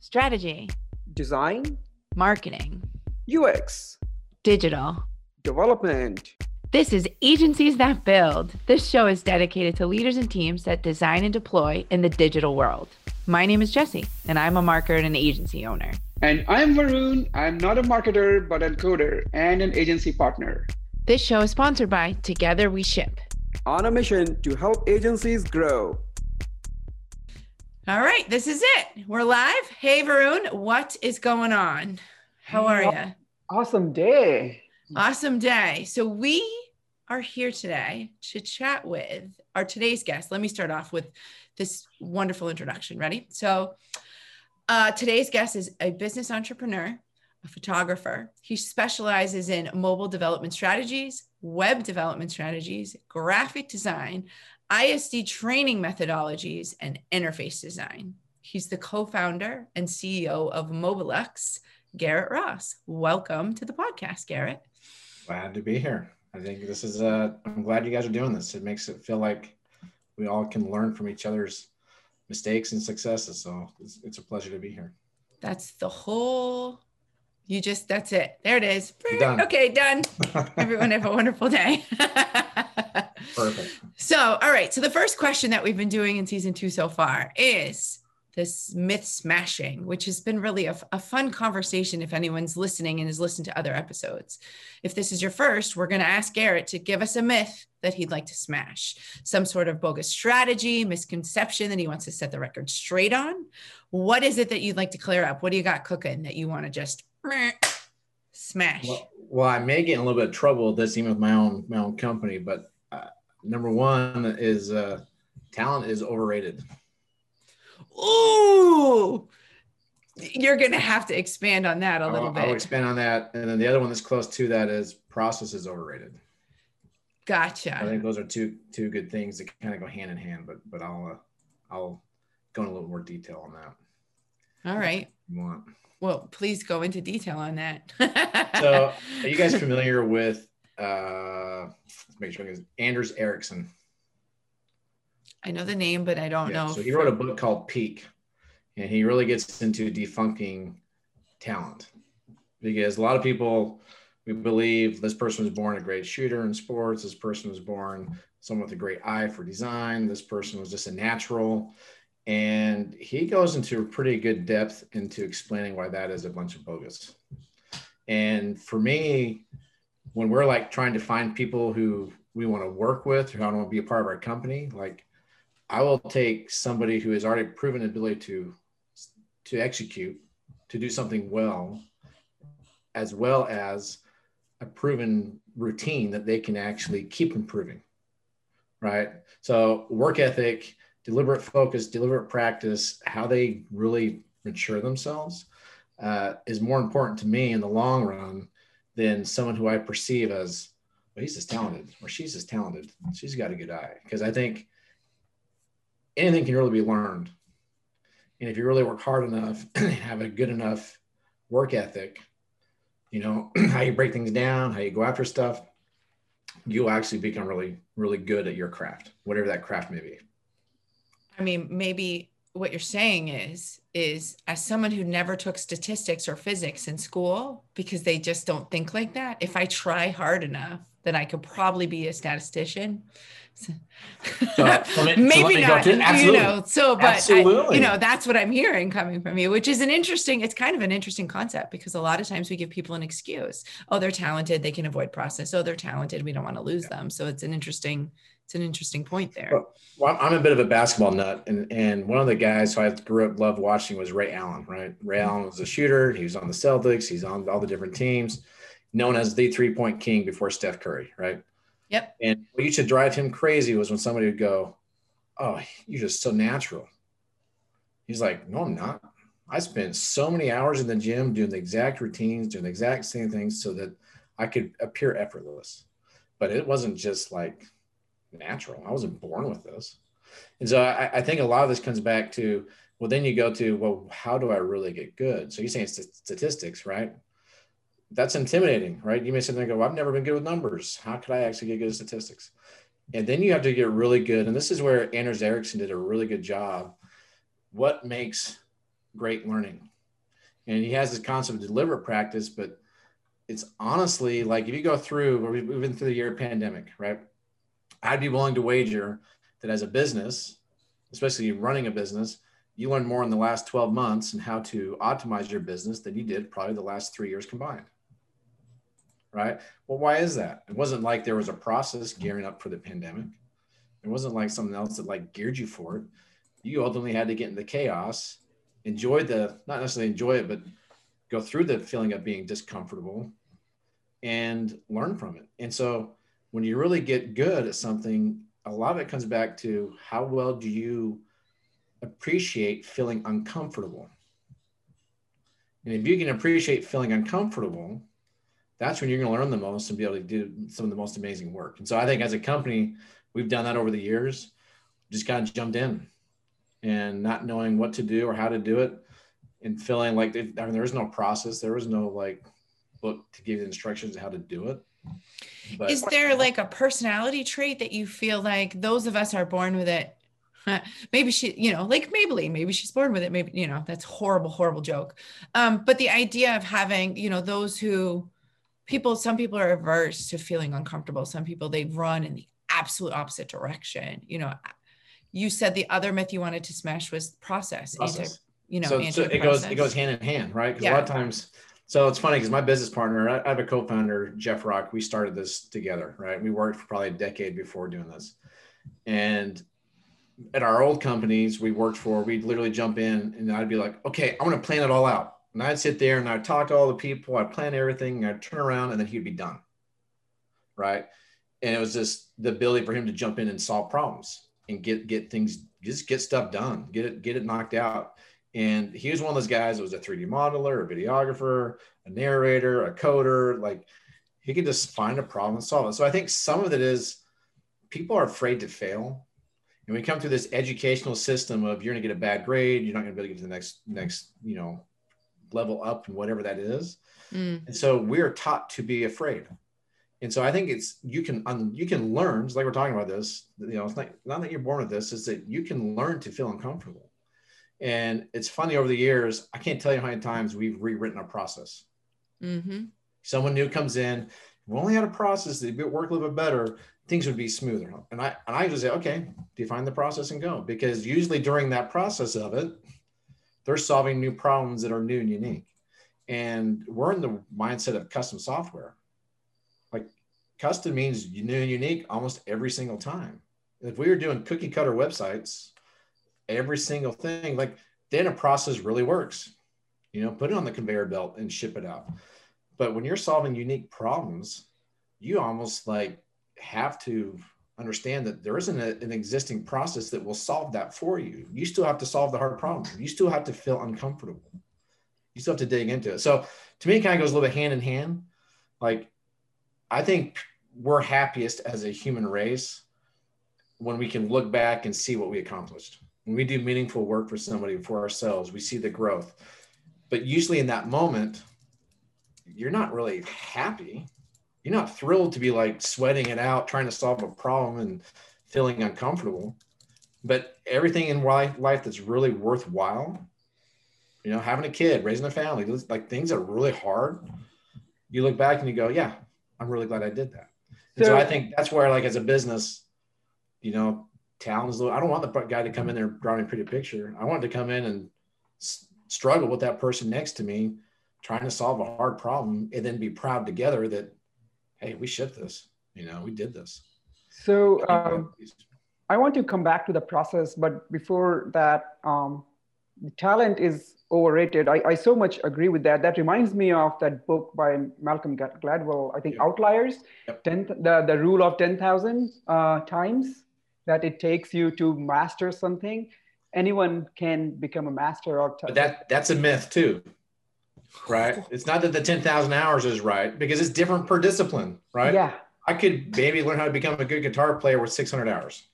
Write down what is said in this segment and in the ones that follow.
strategy, design, marketing, UX, digital. development. This is Agencies That Build. This show is dedicated to leaders and teams that design and deploy in the digital world. My name is Jesse, and I'm a marketer and an agency owner. And I'm Varun. I'm not a marketer, but a coder and an agency partner. This show is sponsored by Together We Ship. On a mission to help agencies grow. All right, this is it. We're live. Hey, Varun, what is going on? How are you? Awesome day. Awesome day. So, we are here today to chat with our today's guest. Let me start off with this wonderful introduction. Ready? So, uh, today's guest is a business entrepreneur, a photographer. He specializes in mobile development strategies, web development strategies, graphic design, ISD training methodologies, and interface design. He's the co founder and CEO of Mobelux, Garrett Ross. Welcome to the podcast, Garrett. Glad to be here. I think this is, uh, I'm glad you guys are doing this. It makes it feel like we all can learn from each other's mistakes and successes. So it's, it's a pleasure to be here. That's the whole. You just, that's it. There it is. Done. Okay, done. Everyone have a wonderful day. Perfect. So, all right. So, the first question that we've been doing in season two so far is this myth smashing, which has been really a, a fun conversation if anyone's listening and has listened to other episodes. If this is your first, we're going to ask Garrett to give us a myth that he'd like to smash, some sort of bogus strategy, misconception that he wants to set the record straight on. What is it that you'd like to clear up? What do you got cooking that you want to just smash? Well, well, I may get in a little bit of trouble with this, even with my own my own company. But uh, number one is uh, talent is overrated. Ooh, you're going to have to expand on that a little bit. I'll expand on that, and then the other one that's close to that is process is overrated. Gotcha. I think those are two two good things that kind of go hand in hand. But but I'll uh, I'll go in a little more detail on that. All right. want. Well, please go into detail on that. So, are you guys familiar with uh let's make sure it's Anders Ericsson? I know the name, but I don't Yeah, know. So he wrote a book called Peak, and he really gets into defunking talent because a lot of people we believe this person was born a great shooter in sports. This person was born someone with a great eye for design. This person was just a natural. And he goes into pretty good depth into explaining why that is a bunch of bogus. And for me, when we're like trying to find people who we want to work with, who I want to be a part of our company, like I will take somebody who has already proven ability to to execute, to do something well, as well as a proven routine that they can actually keep improving. Right. So work ethic, deliberate focus, deliberate practice, how they really mature themselves uh, is more important to me in the long run than someone who I perceive as, well, he's as talented or she's as talented. She's got a good eye. Because I think anything can really be learned. And if you really work hard enough and have a good enough work ethic, you know, how you break things down, how you go after stuff, you'll actually become really, really good at your craft, whatever that craft may be. I mean, maybe what you're saying is, is as someone who never took statistics or physics in school because they just don't think like that. If I try hard enough, then I could probably be a statistician. So- So, so let maybe me not, you know. So, but I, you know, that's what I'm hearing coming from you, which is an interesting. It's kind of an interesting concept because a lot of times we give people an excuse. Oh, they're talented; they can avoid process. Oh, they're talented; we don't want to lose them. So it's an interesting, it's an interesting point there. Well, Well, I'm a bit of a basketball nut, and and one of the guys who I grew up loved watching was Ray Allen. Right, Ray mm-hmm. Allen was a shooter. He was on the Celtics. He's on all the different teams, known as the three point king before Steph Curry. Right. Yep. And what used to drive him crazy was when somebody would go, "Oh, you're just so natural." He's like, "No, I'm not. I spent so many hours in the gym doing the exact routines, doing the exact same things, so that I could appear effortless." But it wasn't just like natural. I wasn't born with this. And so I, I think a lot of this comes back to, well, then you go to, well, how do I really get good? So you're saying st- statistics, right? That's intimidating, right? You may sit there and go, well, I've never been good with numbers. How could I actually get good at statistics? And then you have to get really good. And this is where Anders Ericsson did a really good job. What makes great learning. And he has this concept of deliberate practice, but it's honestly like if you go through, we've been through the year pandemic, right? I'd be willing to wager that as a business, especially running a business, you learned more in the last 12 months and how to optimize your business than you did probably the last three years combined. Right. Well, why is that? It wasn't like there was a process gearing up for the pandemic. It wasn't like something else that like geared you for it. You ultimately had to get into chaos, enjoy the, not necessarily enjoy it, but go through the feeling of being discomfortable and learn from it. And so when you really get good at something, a lot of it comes back to how well do you appreciate feeling uncomfortable. And if you can appreciate feeling uncomfortable, that's when you're going to learn the most and be able to do some of the most amazing work. And so I think as a company, we've done that over the years, just kind of jumped in and not knowing what to do or how to do it and feeling like I mean, there was no process. There was no like book to give you instructions how to do it. But, is there like a personality trait that you feel like those of us are born with it? maybe she, you know, like Maybelline, maybe she's born with it. Maybe, you know, that's horrible, horrible joke. Um, but the idea of having, you know, those who people, some people are averse to feeling uncomfortable. Some people they run in the absolute opposite direction. You know, you said the other myth you wanted to smash was process. process. you know, so, so it goes it goes hand in hand, right? Because yeah. a lot of times so it's funny because my business partner, I have a co-founder, Jeff Rock. We started this together, right? We worked for probably a decade before doing this. And at our old companies we worked for, we'd literally jump in and I'd be like, okay, I'm gonna plan it all out. And I'd sit there and I'd talk to all the people, I'd plan everything, I'd turn around and then he'd be done. Right. And it was just the ability for him to jump in and solve problems and get get things, just get stuff done, get it, get it knocked out. And he was one of those guys that was a 3D modeler, a videographer, a narrator, a coder. Like he could just find a problem and solve it. So I think some of it is people are afraid to fail. And we come through this educational system of you're gonna get a bad grade, you're not gonna be able to get to the next next, you know, level up and whatever that is. Mm. And so we're taught to be afraid. And so I think it's you can um, you can learn, like we're talking about this. You know, it's not, not that you're born with this, is that you can learn to feel uncomfortable. And it's funny over the years, I can't tell you how many times we've rewritten a process. Mm-hmm. Someone new comes in, if we only had a process that would work a little bit better, things would be smoother. And I and I just say, okay, define the process and go. Because usually during that process of it, they're solving new problems that are new and unique. And we're in the mindset of custom software. Like custom means new and unique almost every single time. If we were doing cookie cutter websites, every single thing, like then a process really works. You know, put it on the conveyor belt and ship it out. But when you're solving unique problems, you almost like have to understand that there isn't a, an existing process that will solve that for you. You still have to solve the hard problem. You still have to feel uncomfortable. You still have to dig into it. So to me, it kind of goes a little bit hand in hand. Like, I think we're happiest as a human race when we can look back and see what we accomplished when we do meaningful work for somebody for ourselves we see the growth. But usually in that moment you're not really happy. You're not thrilled to be like sweating it out trying to solve a problem and feeling uncomfortable. But everything in life, life that's really worthwhile you know having a kid raising a family like things that are really hard you look back and you go yeah i'm really glad i did that. And so, so i think that's where like as a business you know talent is. I don't want the guy to come in there drawing a pretty picture. I want to come in and s- struggle with that person next to me, trying to solve a hard problem, and then be proud together that, hey, we shipped this. You know, we did this. So um, I want to come back to the process, but before that, um, talent is overrated. I, I so much agree with that. That reminds me of that book by Malcolm Gladwell, I think yep. Outliers, yep. 10, the, the rule of 10,000 uh, times that it takes you to master something anyone can become a master of but that that's a myth too right? It's not that the 10,000 hours is right because it's different per discipline right? Yeah. I could maybe learn how to become a good guitar player with 600 hours.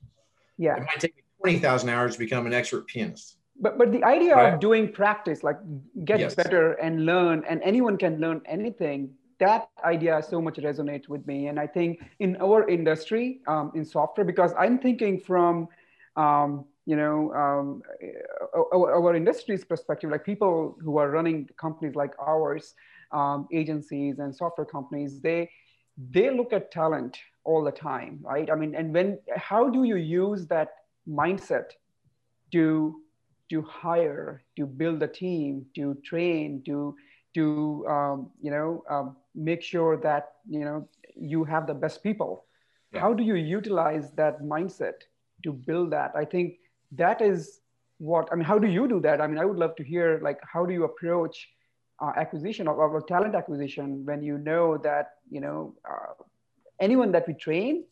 Yeah. It might take me 20,000 hours to become an expert pianist. But but the idea right? of doing practice like get yes. better and learn and anyone can learn anything that idea so much resonates with me. And I think in our industry, um, in software, because I'm thinking from um, you know, um, our, our, industry's perspective, like people who are running companies like ours, um, agencies and software companies, they they look at talent all the time, right? I mean, and when how do you use that mindset to to hire, to build a team, to train, to to um, you know um, make sure that you know you have the best people. Yeah. How do you utilize that mindset to build that? I think that is what I mean. How do you do that? I mean, I would love to hear like how do you approach uh, acquisition or, or, talent acquisition when you know that you know uh, anyone that we train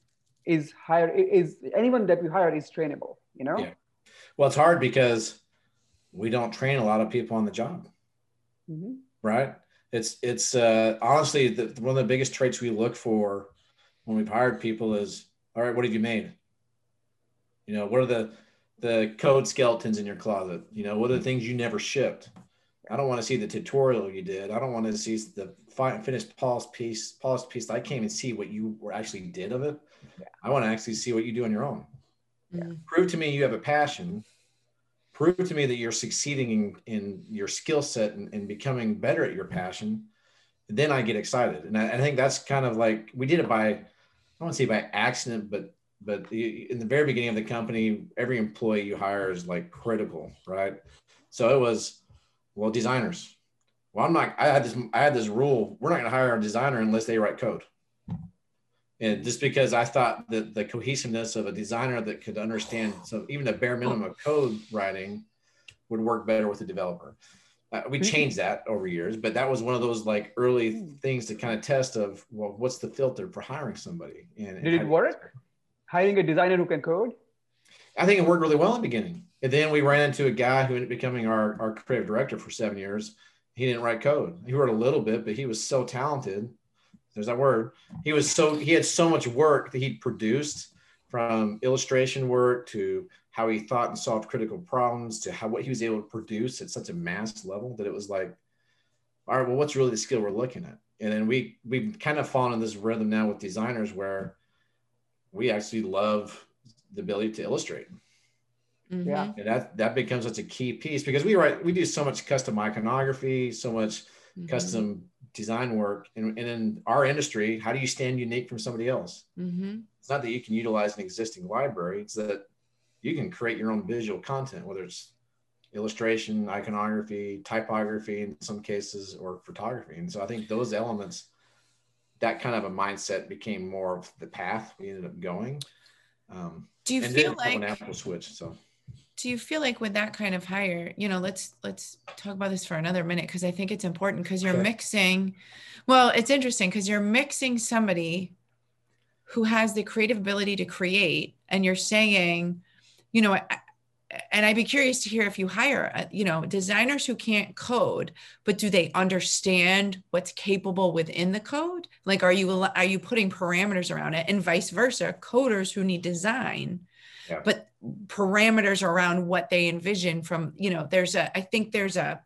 is hire is anyone that we hire is trainable. You know. Yeah. Well, it's hard because we don't train a lot of people on the job. Mm-hmm. Right. It's it's uh, honestly the, one of the biggest traits we look for when we've hired people is all right. What have you made? You know, what are the the code skeletons in your closet? You know, what are the things you never shipped? I don't want to see the tutorial you did. I don't want to see the finished polished piece. Polished piece. I can't even see what you were actually did of it. Yeah. I want to actually see what you do on your own. Yeah. Prove to me you have a passion prove to me that you're succeeding in, in your skill set and, and, becoming better at your passion then i get excited. And I, I, think that's kind of like we did it by i don't want to say by accident but but in the very beginning of the company every employee you hire is like critical right? So it was well designers. Well i'm not i had this i had this rule we're not going to hire a designer unless they write code and just because I thought that the cohesiveness of a designer that could understand so even the bare minimum of code writing would work better with a developer. Uh, we changed that over years, but that was one of those like early hmm. things to kind of test of well, what's the filter for hiring somebody? And did it work? Hiring a designer who can code? I think it worked really well in the beginning. And then we ran into a guy who ended up becoming our, our creative director for seven years. He didn't write code. He wrote a little bit, but he was so talented there's that word. He was so he had so much work that he'd produced from illustration work to how he thought and solved critical problems to how what he was able to produce at such a mass level that it was like, all right, well, what's really the skill we're looking at? And then we we've kind of fallen in this rhythm now with designers where we actually love the ability to illustrate. Mm-hmm. Yeah. And that that becomes such a key piece because we write we do so much custom iconography, so much mm-hmm. custom design work and, and, in our industry how do you stand unique from somebody else? Mm-hmm. it's not that you can utilize an existing library it's that you can create your own visual content whether it's illustration iconography typography in some cases or photography. And so i think those elements that kind of a mindset became more of the path we ended up going. Um, do you feel like an apple switch so do you feel like with that kind of hire you know let's let's talk about this for another minute because i think it's important because you're mixing well it's interesting because you're mixing somebody who has the creative ability to create and you're saying you know and i'd be curious to hear if you hire uh, you know designers who can't code but do they understand what's capable within the code like are you are you putting parameters around it and vice versa coders who need design yeah. but parameters around what they envision from you know there's a i think there's a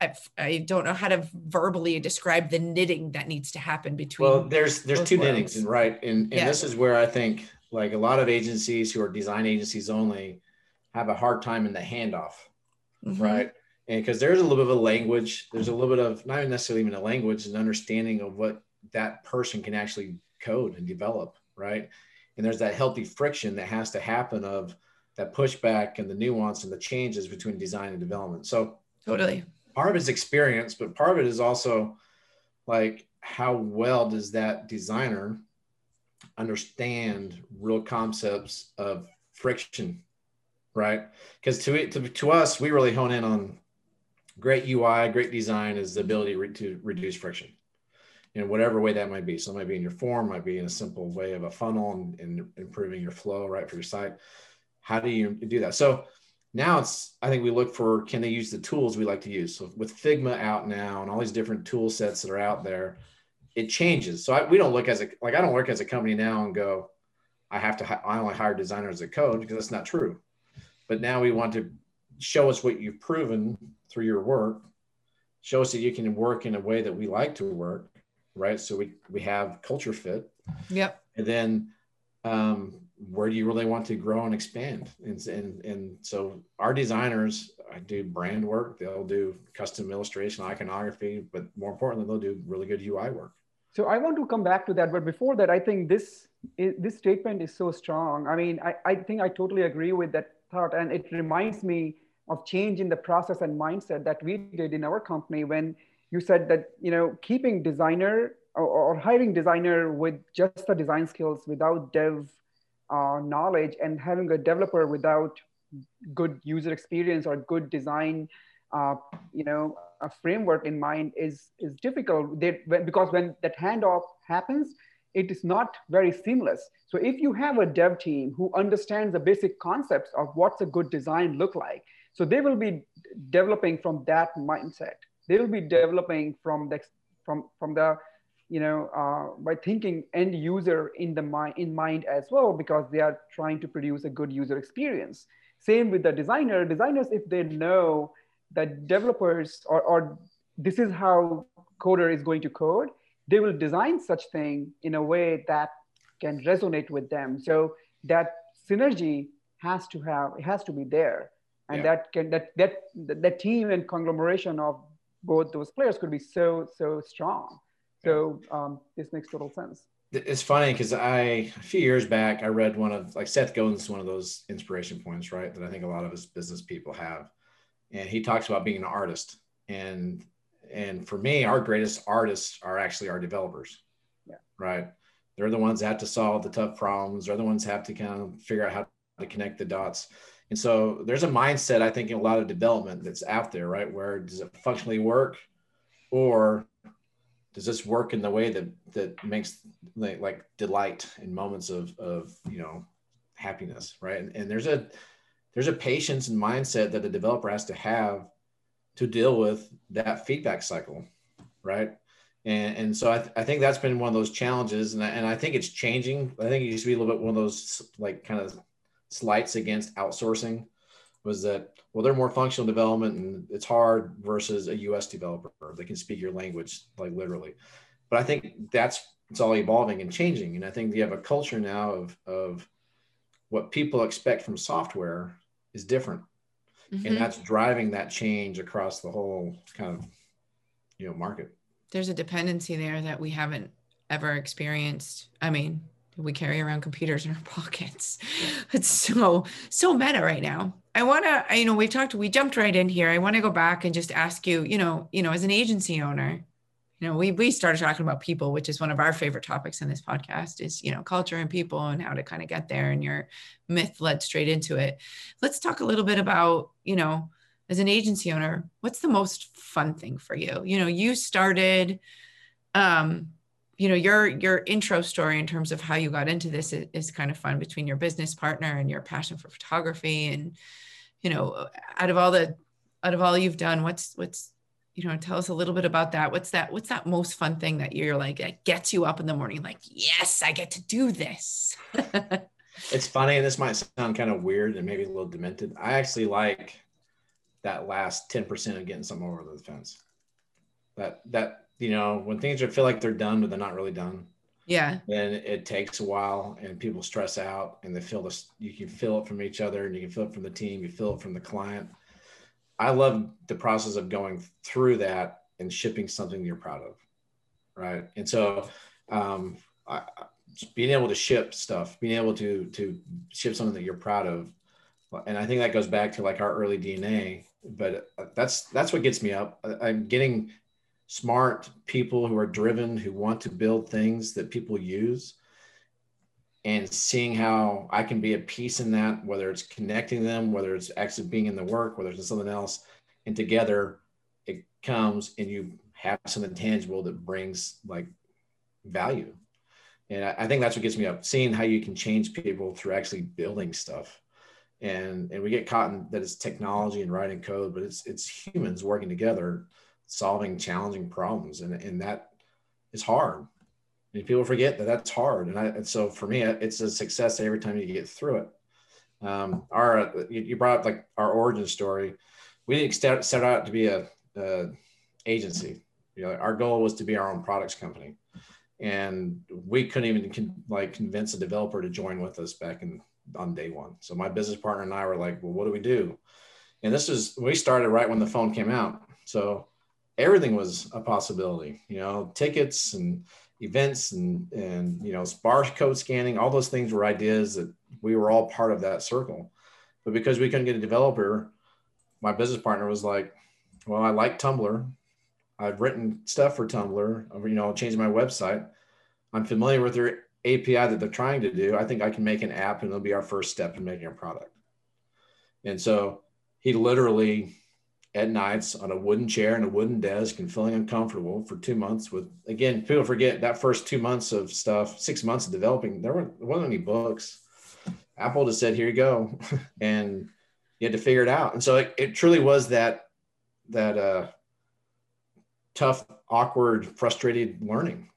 I, I don't know how to verbally describe the knitting that needs to happen between well there's there's two worlds. knittings right and, and yeah. this is where i think like a lot of agencies who are design agencies only have a hard time in the handoff mm-hmm. right and because there's a little bit of a language there's a little bit of not necessarily even a language an understanding of what that person can actually code and develop right and there's that healthy friction that has to happen of that pushback and the nuance and the changes between design and development so totally part of it is experience but part of it is also like how well does that designer understand real concepts of friction right because to, it to, to us we really hone in on great ui great design is the ability re- to reduce friction in whatever way that might be. So it might be in your form, might be in a simple way of a funnel and, and improving your flow right for your site. How do you do that? So now it's I think we look for can they use the tools we like to use. So with Figma out now and all these different tool sets that are out there, it changes. So I, we don't look as a like I don't work as a company now and go, I have to I only hire designers that code because that's not true. But now we want to show us what you've proven through your work, show us that you can work in a way that we like to work, right? So we we have culture fit. Yep. And then um, where do you really want to grow and expand? And, and, and so our designers do brand work, they'll do custom illustration, iconography, but more importantly, they'll do really good UI work. So I want to come back to that, but before that, I think this this statement is so strong. I mean, I, I think I totally agree with that thought, and it reminds me of change in the process and mindset that we did in our company when you said that you know keeping designer or, or hiring designer with just the design skills without dev uh, knowledge and having a developer without good user experience or good design uh, you know a framework in mind is is difficult. They, because when that handoff happens it is not very seamless. So if you have a dev team who understands the basic concepts of what's a good design look like so they will be developing from that mindset. They will be developing from the from from the you know uh, by thinking end user in the mind in mind as well because they are trying to produce a good user experience same with the designer. Designers, if they know that developers or, or this is how coder is going to code, they will design such thing in a way that can resonate with them. So that synergy has to have, it has to be there. And yeah. that can, that, that, that team and conglomeration of both those players could be so, so strong. So um, this makes total sense it's funny because I a few years back I read one of like Seth Godin's one of those inspiration points, right? That I think a lot of his business people have, and he talks about being an artist, and and for me, our greatest artists are actually our developers, yeah, right? They're the ones that have to solve the tough problems. They're the ones that have to kind of figure out how to connect the dots. And so there's a mindset I think in a lot of development that's out there, right? Where does it functionally work, or does this work in the way that that makes like, like delight in moments of of you know happiness right? And, and there's a there's a patience and mindset that the developer has to have to deal with that feedback cycle right? And, and so I, th- I think that's been one of those challenges and I, and I think it's changing. I think it used to be a little bit one of those like kind of slights against outsourcing was that well they're more functional development and it's hard versus a us developer. They can speak your language like literally. But i think that's it's all evolving and changing. And i think you have a culture now of of what people expect from software is different. Mm-hmm. and that's driving that change across the whole kind of you know market. There's a dependency there that we haven't ever experienced. I mean we carry around computers in our pockets. It's so so meta right now. I want to, you know, we've talked, we jumped right in here. I want to go back and just ask you, you know, you know, as an agency owner, you know, we we started talking about people, which is one of our favorite topics in this podcast, is you know, culture and people and how to kind of get there. And your myth led straight into it. Let's talk a little bit about, you know, as an agency owner, what's the most fun thing for you? You know, you started um you know your your intro story in terms of how you got into this is, is, kind of fun between your business partner and your passion for photography and you know out of all the out of all you've done what's what's you know tell us a little bit about that. What's that what's that most fun thing that you're like that gets you up in the morning like yes i get to do this. It's funny and this might sound kind of weird and maybe a little demented. I actually like that last 10% of getting something over the fence. That that you know, when things are feel like they're done, but they're not really done. Yeah. Then it takes a while and people stress out and they feel this, you can feel it from each other and you can feel it from the team, you feel it from the client. I love the process of going through that and shipping something you're proud of. Right. And so, um, I, being able to ship stuff, being able to, to ship something that you're proud of. And I think that goes back to like our early DNA, but that's, that's what gets me up. I'm getting smart people who are driven, who want to build things that people use, and seeing how I can be a piece in that, whether it's connecting them, whether it's actually being in the work, whether it's something else, and together it comes and you have something tangible that brings like value. And I, think that's what gets me up, seeing how you can change people through actually building stuff. And and we get caught in that it's technology and writing code, but it's it's humans working together solving challenging problems and, and that is hard and people forget that that's hard and, I, and so for me it's a success every time you get through it um, our you brought up like our origin story we didn't start out to be a, a agency you know our goal was to be our own products company and we couldn't even con- like convince a developer to join with us back in on day one. So my business partner and I were like, well, what do we do? And this is we started right when the phone came out. So everything was a possibility, you know, tickets and events and and you know barcode scanning all those things were ideas that we were all part of that circle. But because we couldn't get a developer my business partner was like well i like tumblr. I've written stuff for tumblr uh, you know changed my website. I'm familiar with their api that they're trying to do. I think i can make an app and it'll be our first step in making a product. And so he literally at nights on a wooden chair and a wooden desk and feeling uncomfortable for two months with again people forget that first two months of stuff six months of developing there weren't, there wasn't any books. Apple just said here you go and you had to figure it out. And so it, it truly was that that uh, tough awkward frustrated learning.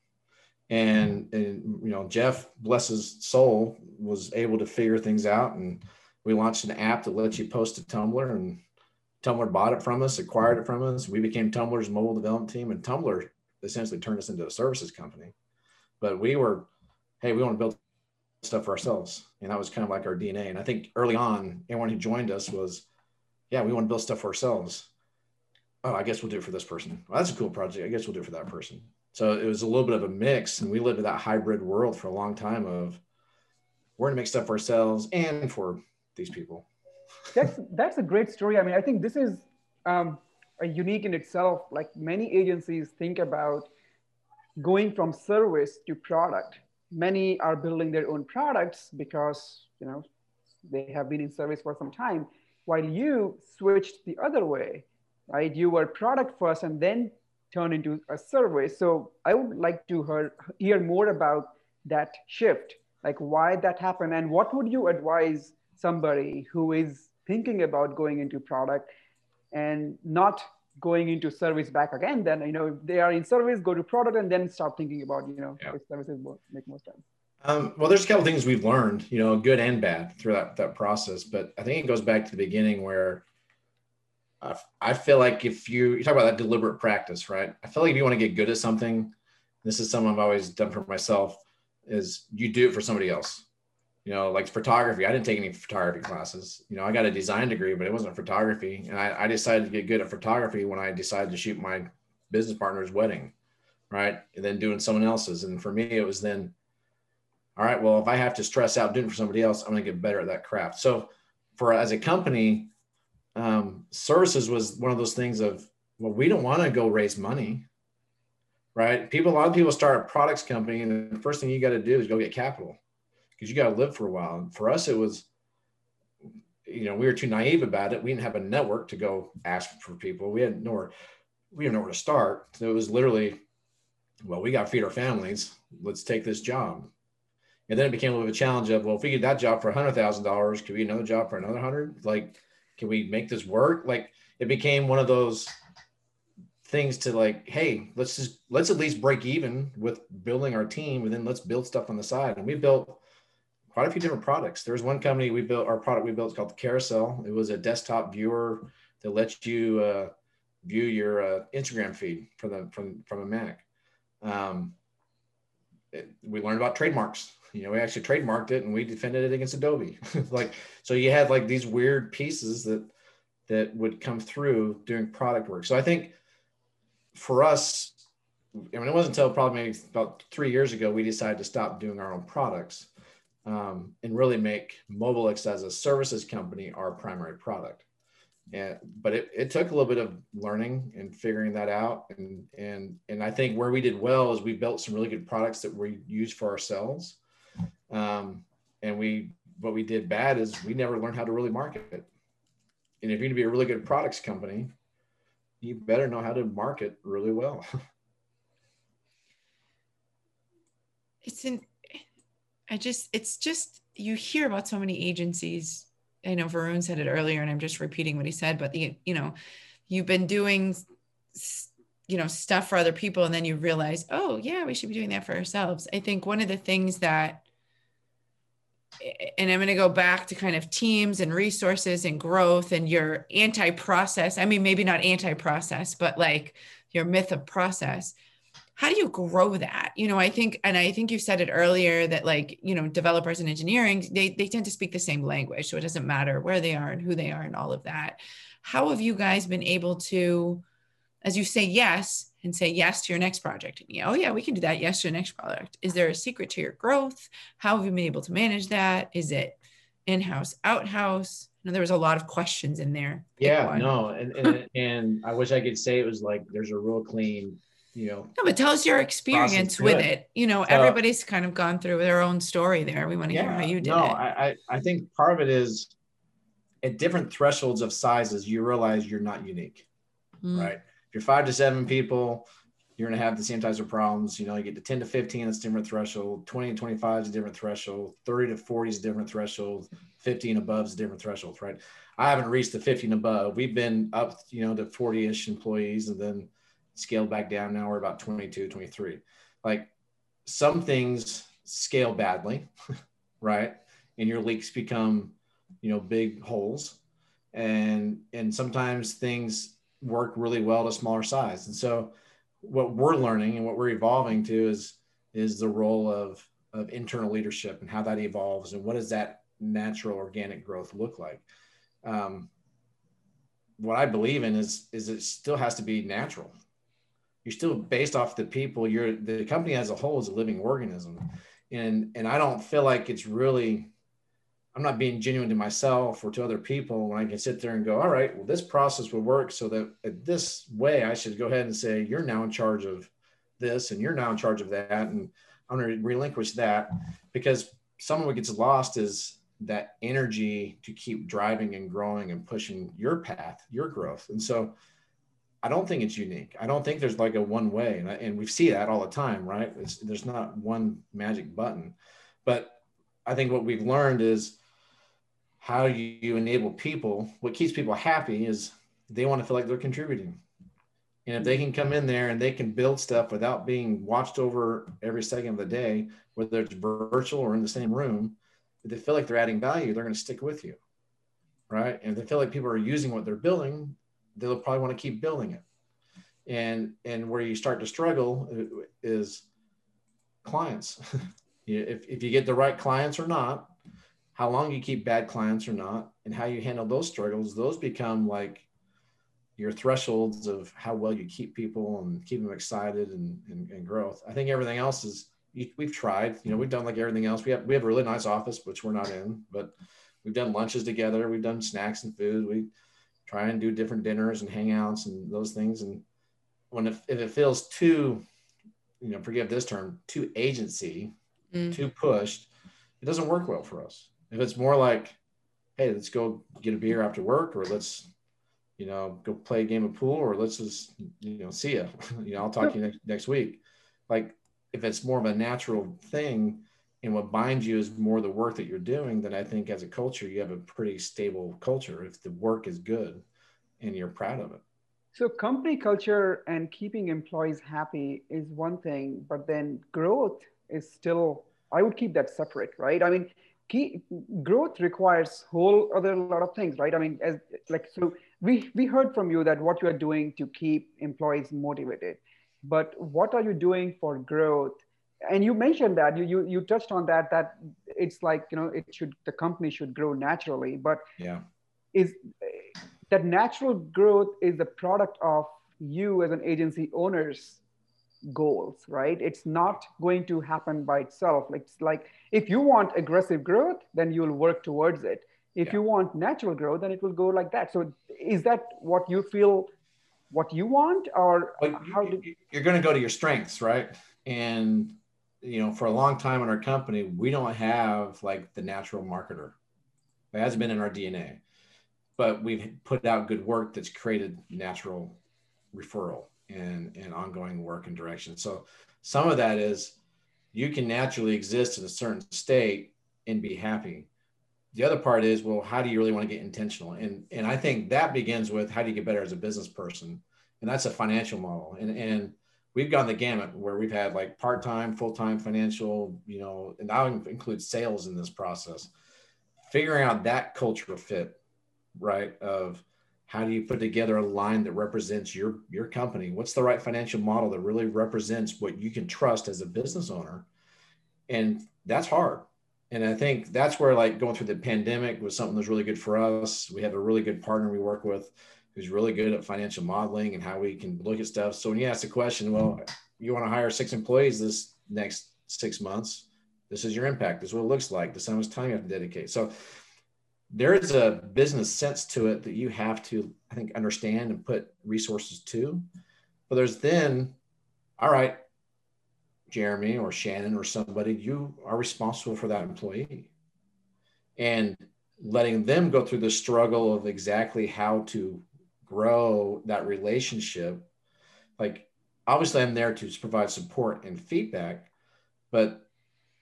And and you know jeff bless his soul was able to figure things out. And we launched an app that lets you post to tumblr and Tumblr bought it from us, acquired it from us. We became Tumblr's mobile development team, and Tumblr essentially turned us into a services company. But we were, hey, we want to build stuff for ourselves, and that was kind of like our DNA. And I think early on, anyone who joined us was, yeah, we want to build stuff for ourselves. Oh, I guess we'll do it for this person. Well, that's a cool project. I guess we'll do it for that person. So it was a little bit of a mix, and we lived in that hybrid world for a long time. Of we're going to make stuff for ourselves and for these people that's that's a great story. I mean, I think this is um, unique in itself. Like many agencies think about going from service to product. Many are building their own products because you know they have been in service for some time, while you switched the other way, right? You were product first and then turn into a service. So I would like to hear, hear more about that shift, like why that happened, and what would you advise somebody who is thinking about going into product and not going into service back again then you know if they are in service go to product and then start thinking about you know yeah. services make more sense. Um, well there's a couple things we've learned you know good and bad through that, that process but i think it goes back to the beginning where uh, i feel like if you you talk about that deliberate practice right? I feel like if you want to get good at something this is something i've always done for myself is you do it for somebody else you know, like photography. I didn't take any photography classes. You know, I got a design degree, but it wasn't photography. And I, I decided to get good at photography when I decided to shoot my business partner's wedding, right? And then doing someone else's. And for me, it was then, all right, well, if I have to stress out doing it for somebody else, I'm going to get better at that craft. So for as a company, um, services was one of those things of, well, we don't want to go raise money, right? People, a lot of people start a products company, and the first thing you got to do is go get capital because you got to live for a while. And for us, it was, you know, we were too naive about it. We didn't have a network to go ask for people. We had nowhere, we didn't know where to start. So it was literally, well, we got to feed our families. Let's take this job. And then it became a little bit of a challenge of, well, if we get that job for a hundred thousand dollars, could we another job for another hundred? Like, can we make this work? Like, it became one of those things to like, hey, let's just let's at least break even with building our team, and then let's build stuff on the side. And we built quite a few different products. There's one company we built, our product we built called Carousel. It was a desktop viewer that lets you uh, view your uh, Instagram feed from the from from a Mac. Um, it, we learned about trademarks. You know, we actually trademarked it and we defended it against Adobe. like, so you had like these weird pieces that that would come through doing product work. So I think for us, I mean, it wasn't until probably about three years ago we decided to stop doing our own products um, and really make Mobelux as a services company our primary product. And, but it, it took a little bit of learning and figuring that out. And, and, and I think where we did well is we built some really good products that we use for ourselves. Um, and we, what we did bad is we never learned how to really market it. And if you're going to be a really good products company, you better know how to market really well. it's in, I just, it's just, you hear about so many agencies. I know Varun said it earlier, and I'm just repeating what he said, but the, you know, you've been doing, you know, stuff for other people, and then you realize, oh, yeah, we should be doing that for ourselves. I think one of the things that, and I'm going to go back to kind of teams and resources and growth and your anti process. I mean, maybe not anti process, but like your myth of process how do you grow that? You know i think and i think you said it earlier that like you know developers and engineering they, they tend to speak the same language so it doesn't matter where they are and who they are and all of that. How have you guys been able to as you say yes and say yes to your next project yeah, oh yeah we can do that yes to your next product is there a secret to your growth? How have you been able to manage that? Is it in-house outhouse? Know there was a lot of questions in there. Yeah no and, and and i wish i could say it was like there's a real clean you know. No, but tell us your experience with it. You know, everybody's kind of gone through their own story there. We want to yeah, hear how you did no, it. I, I think part of it is at different thresholds of sizes, you realize you're not unique, mm. right? If you're five to seven people, you're going to have the same types of problems. You know, you get to 10 to 15, it's different threshold. 20 to 25 is a different threshold. 30 to 40 is a different threshold. 50 and above is a different threshold, right? I haven't reached the 50 and above. We've been up, you know, to 40 ish employees and then scaled back down. Now we're about 22, 23. Like some things scale badly, right? And your leaks become, you know, big holes. And and sometimes things work really well to smaller size. And so what we're learning and what we're evolving to is is the role of of internal leadership and how that evolves and what does that natural organic growth look like. Um, what I believe in is is it still has to be natural you're still based off the people you're the company as a whole is a living organism. And and i don't feel like it's really i'm not being genuine to myself or to other people when i can sit there and go all right well this process would work so that this way i should go ahead and say you're now in charge of this and you're now in charge of that and i'm going to relinquish that. Because some of what gets lost is that energy to keep driving and growing and pushing your path your growth. And so I don't think it's unique. I don't think there's like a one way, and, I, and we see that all the time, right? It's, there's not one magic button, but I think what we've learned is how you, you enable people. What keeps people happy is they want to feel like they're contributing, and if they can come in there and they can build stuff without being watched over every second of the day, whether it's virtual or in the same room, if they feel like they're adding value, they're going to stick with you, right? And if they feel like people are using what they're building, they'll probably want to keep building it. And and where you start to struggle uh, is clients. if, if you get the right clients or not, how long you keep bad clients or not, and how you handle those struggles, those become like your thresholds of how well you keep people and keep them excited and, and, and growth. I think everything else is we've tried. You know, we've done like everything else. We have we have a really nice office, which we're not in, but we've done lunches together. We've done snacks and food. We try and do different dinners and hangouts and those things. And when if, if it feels too, you know, forgive this term, too agency, mm. too pushed, it doesn't work well for us. If it's more like, hey, let's go get a beer after work, or let's, you know, go play a game of pool, or let's just, you know, see you. you know, I'll talk to you next, next week. Like, if it's more of a natural thing, and what binds you is more the work that you're doing, then I think as a culture, you have a pretty stable culture if the work is good and you're proud of it. So, company culture and keeping employees happy is one thing, but then growth is still, I would keep that separate, right? I mean, key, growth requires whole other lot of things, right? I mean, as like, so we, we heard from you that what you are doing to keep employees motivated, but what are you doing for growth? And you mentioned that you, you you touched on that that it's like you know it should the company should grow naturally but yeah. is that natural growth is the product of you as an agency owner's goals right? It's not going to happen by itself. It's like if you want aggressive growth then you'll work towards it. If yeah. you want natural growth then it will go like that. So is that what you feel what you want or how do you're going to go to your strengths right? And you know, for a long time in our company, we don't have like the natural marketer. It hasn't been in our DNA, but we've put out good work that's created natural referral and, and ongoing work and direction. So some of that is you can naturally exist in a certain state and be happy. The other part is, well, how do you really want to get intentional? And, and I think that begins with how do you get better as a business person? And that's a financial model. And, and we've gone the gamut where we've had like part-time full-time financial you know and i include sales in this process. Figuring out that cultural fit right of how do you put together a line that represents your your company? What's the right financial model that really represents what you can trust as a business owner? And that's hard. And i think that's where like going through the pandemic was something that's really good for us. We have a really good partner we work with who's really good at financial modeling and how we can look at stuff. So when you ask the question well you want to hire six employees this next six months this is your impact this is what it looks like this is how much time you have to dedicate. So there is a business sense to it that you have to i think understand and put resources to. But there's then all right jeremy or shannon or somebody you are responsible for that employee. And letting them go through the struggle of exactly how to grow that relationship like obviously i'm there to provide support and feedback but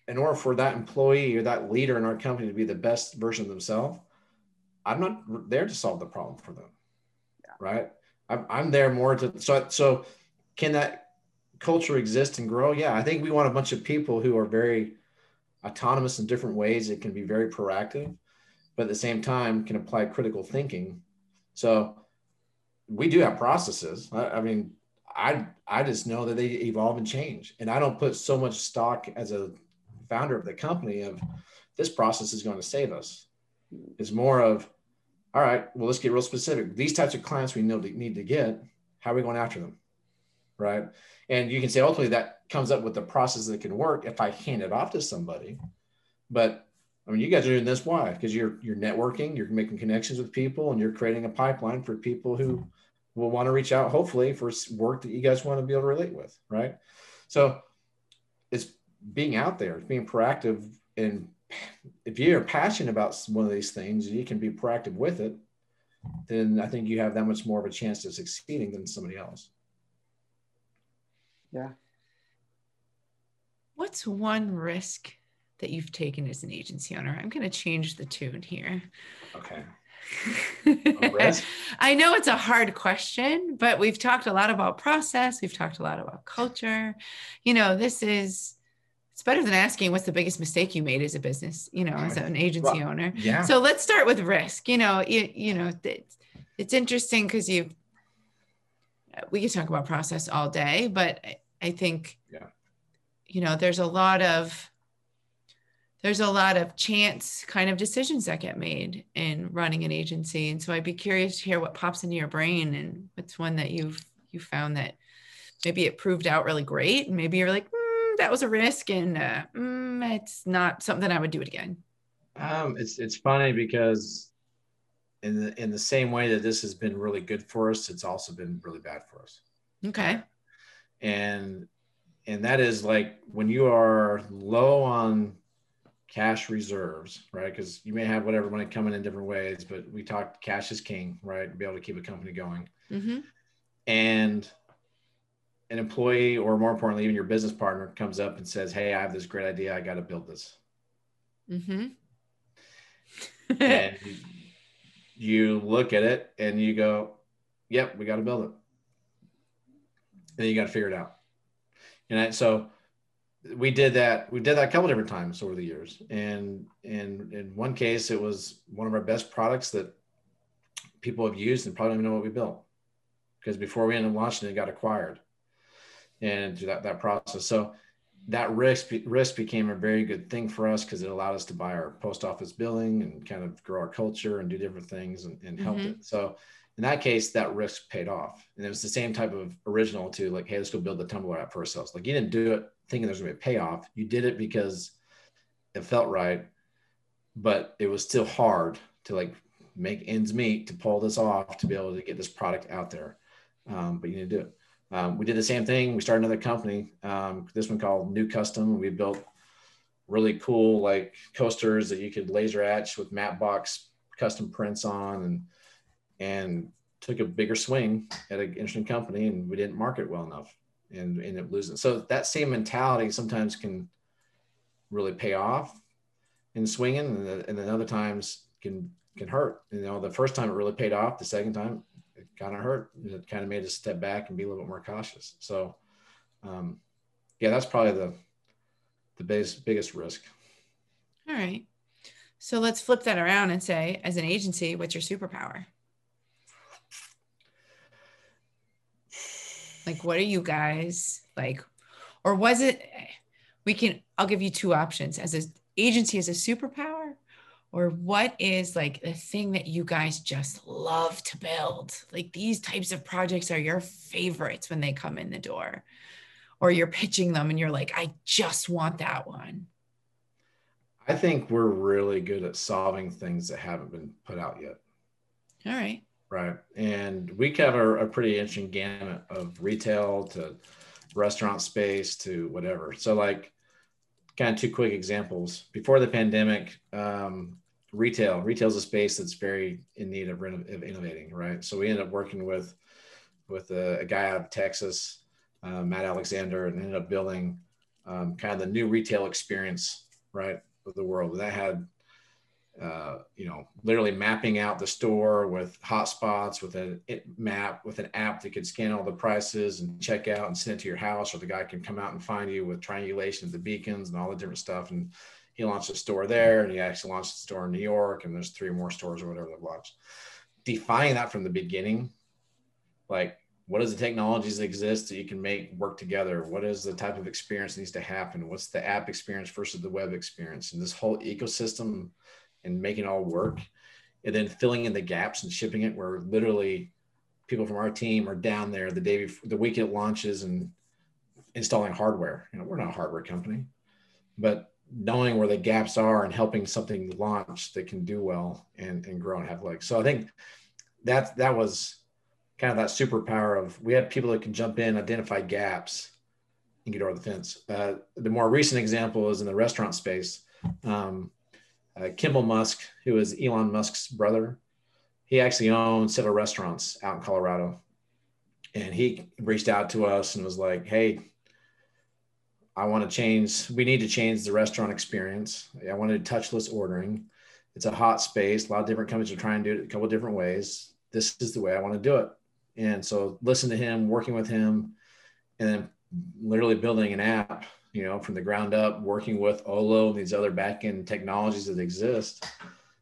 in order for that employee or that leader in our company to be the best version of themselves, I'm not there to solve the problem for them. Yeah. Right. I'm, I'm there more to, so, so can that culture exist and grow? Yeah. I think we want a bunch of people who are very autonomous in different ways. It can be very proactive, but at the same time can apply critical thinking. So we do have processes. I, I mean, I I just know that they evolve and change, and I don't put so much stock as a founder of the company of this process is going to save us. It's more of, all right, well, let's get real specific. These types of clients we know that need to get. How are we going after them, right? And you can say ultimately that comes up with the process that can work if I hand it off to somebody. But I mean, you guys are doing this why? Because you're you're networking, you're making connections with people, and you're creating a pipeline for people who will want to reach out, hopefully, for work that you guys want to be able to relate with, right? So it's being out there, it's being proactive. And if you're passionate about one of these things and you can be proactive with it, then I think you have that much more of a chance of succeeding than somebody else. Yeah. What's one risk that you've taken as an agency owner? I'm going to change the tune here. Okay. Oh, I know it's a hard question, but we've talked a lot about process. We've talked a lot about culture. You know, this is it's better than asking what's the biggest mistake you made as a business, you know, as an agency well, owner. Yeah. So let's start with risk. You know, you, you know, it's, it's interesting because you we could talk about process all day, but I think yeah. you know, there's a lot of there's a lot of chance kind of decisions that get made in running an agency. And so i'd be curious to hear what pops into your brain and what's one that you've you found that maybe it proved out really great. And maybe you're like mm, that was a risk and uh, mm, it's not something i would do it again. Um, it's it's funny because in the in the same way that this has been really good for us it's also been really bad for us. Okay. And and that is like when you are low on cash reserves, right? Because you may have whatever money coming in different ways, but we talked cash is king, right? Be able to keep a company going. Mm-hmm. And an employee, or more importantly, even your business partner comes up and says, Hey, I have this great idea. I got to build this. Mm-hmm. and you look at it and you go, Yep, we got to build it. And then you got to figure it out. And so we did that we did that a couple different times over the years and and in one case it was one of our best products that people have used and probably don't even know what we built because before we ended up launching it, it got acquired and through that, that process so that risk risk became a very good thing for us because it allowed us to buy our post office billing and kind of grow our culture and do different things and, and helped mm-hmm. it so in that case, that risk paid off. And it was the same type of original to like, hey, let's go build the Tumblr app for ourselves. Like you didn't do it thinking there's gonna be a payoff. You did it because it felt right, but it was still hard to like make ends meet to pull this off to be able to get this product out there. Um, but you need to do it. Um, we did the same thing. We started another company, um, this one called New Custom. We built really cool like coasters that you could laser etch with matte box custom prints on and and took a bigger swing at an interesting company and we didn't market well enough and ended up losing. So that same mentality sometimes can really pay off in swinging and, and then other times can can hurt. You know, the first time it really paid off, the second time it kind of hurt. It kind of made us step back and be a little bit more cautious. So um, yeah, that's probably the the biggest biggest risk. All right. So let's flip that around and say, as an agency, what's your superpower? Like, what are you guys like? Or was it, we can, I'll give you two options as an agency as a superpower, or what is like the thing that you guys just love to build? Like, these types of projects are your favorites when they come in the door, or you're pitching them and you're like, I just want that one. I think we're really good at solving things that haven't been put out yet. All right. Right. And we cover a pretty interesting gamut of retail to restaurant space to whatever. So, like, kind of two quick examples. Before the pandemic, um, retail, retail is a space that's very in need of, of innovating, right? So, we ended up working with with a, a guy out of Texas, uh, Matt Alexander, and ended up building um, kind of the new retail experience, right, of the world. And that had uh, you know, literally mapping out the store with hotspots, with a map, with an app that could scan all the prices and check out and send it to your house, or the guy can come out and find you with triangulation of the beacons and all the different stuff. And he launched a store there, and he actually launched a store in New York, and there's three more stores or whatever they've launched. Defining that from the beginning, like what is the technologies that exist that you can make work together? What is the type of experience needs to happen? What's the app experience versus the web experience? And this whole ecosystem and making it all work and then filling in the gaps and shipping it where literally people from our team are down there the day before the week it launches and installing hardware. You know we're not a hardware company but knowing where the gaps are and helping something launch that can do well and, and grow and have legs. So i think that that was kind of that superpower of we had people that can jump in identify gaps and get over the fence. Uh, the more recent example is in the restaurant space. Um, uh, Kimball Musk, who is Elon Musk's brother, he actually owns several restaurants out in Colorado. And he reached out to us and was like, hey, I want to change, we need to change the restaurant experience. I wanted touchless ordering. It's a hot space. A lot of different companies are trying to do it a couple different ways. This is the way I want to do it. And so listen to him, working with him, and then literally building an app you know, from the ground up, working with Olo and these other backend technologies that exist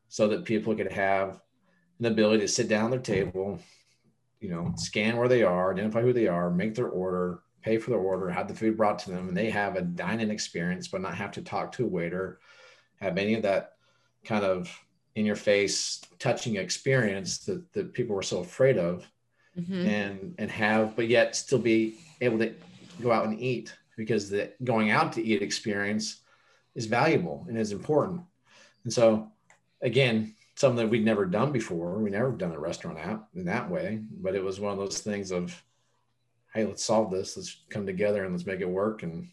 so that people could have an ability to sit down at their table, you know, scan where they are, identify who they are, make their order, pay for their order, have the food brought to them, and they have a dining experience, but not have to talk to a waiter, have any of that kind of in your face touching experience that, that people were so afraid of mm-hmm. and and have but yet still be able to go out and eat because the going out to eat experience is valuable and is important. And so, again, something that we'd never done before. We never done a restaurant app in that way, but it was one of those things of, hey, let's solve this. Let's come together and let's make it work and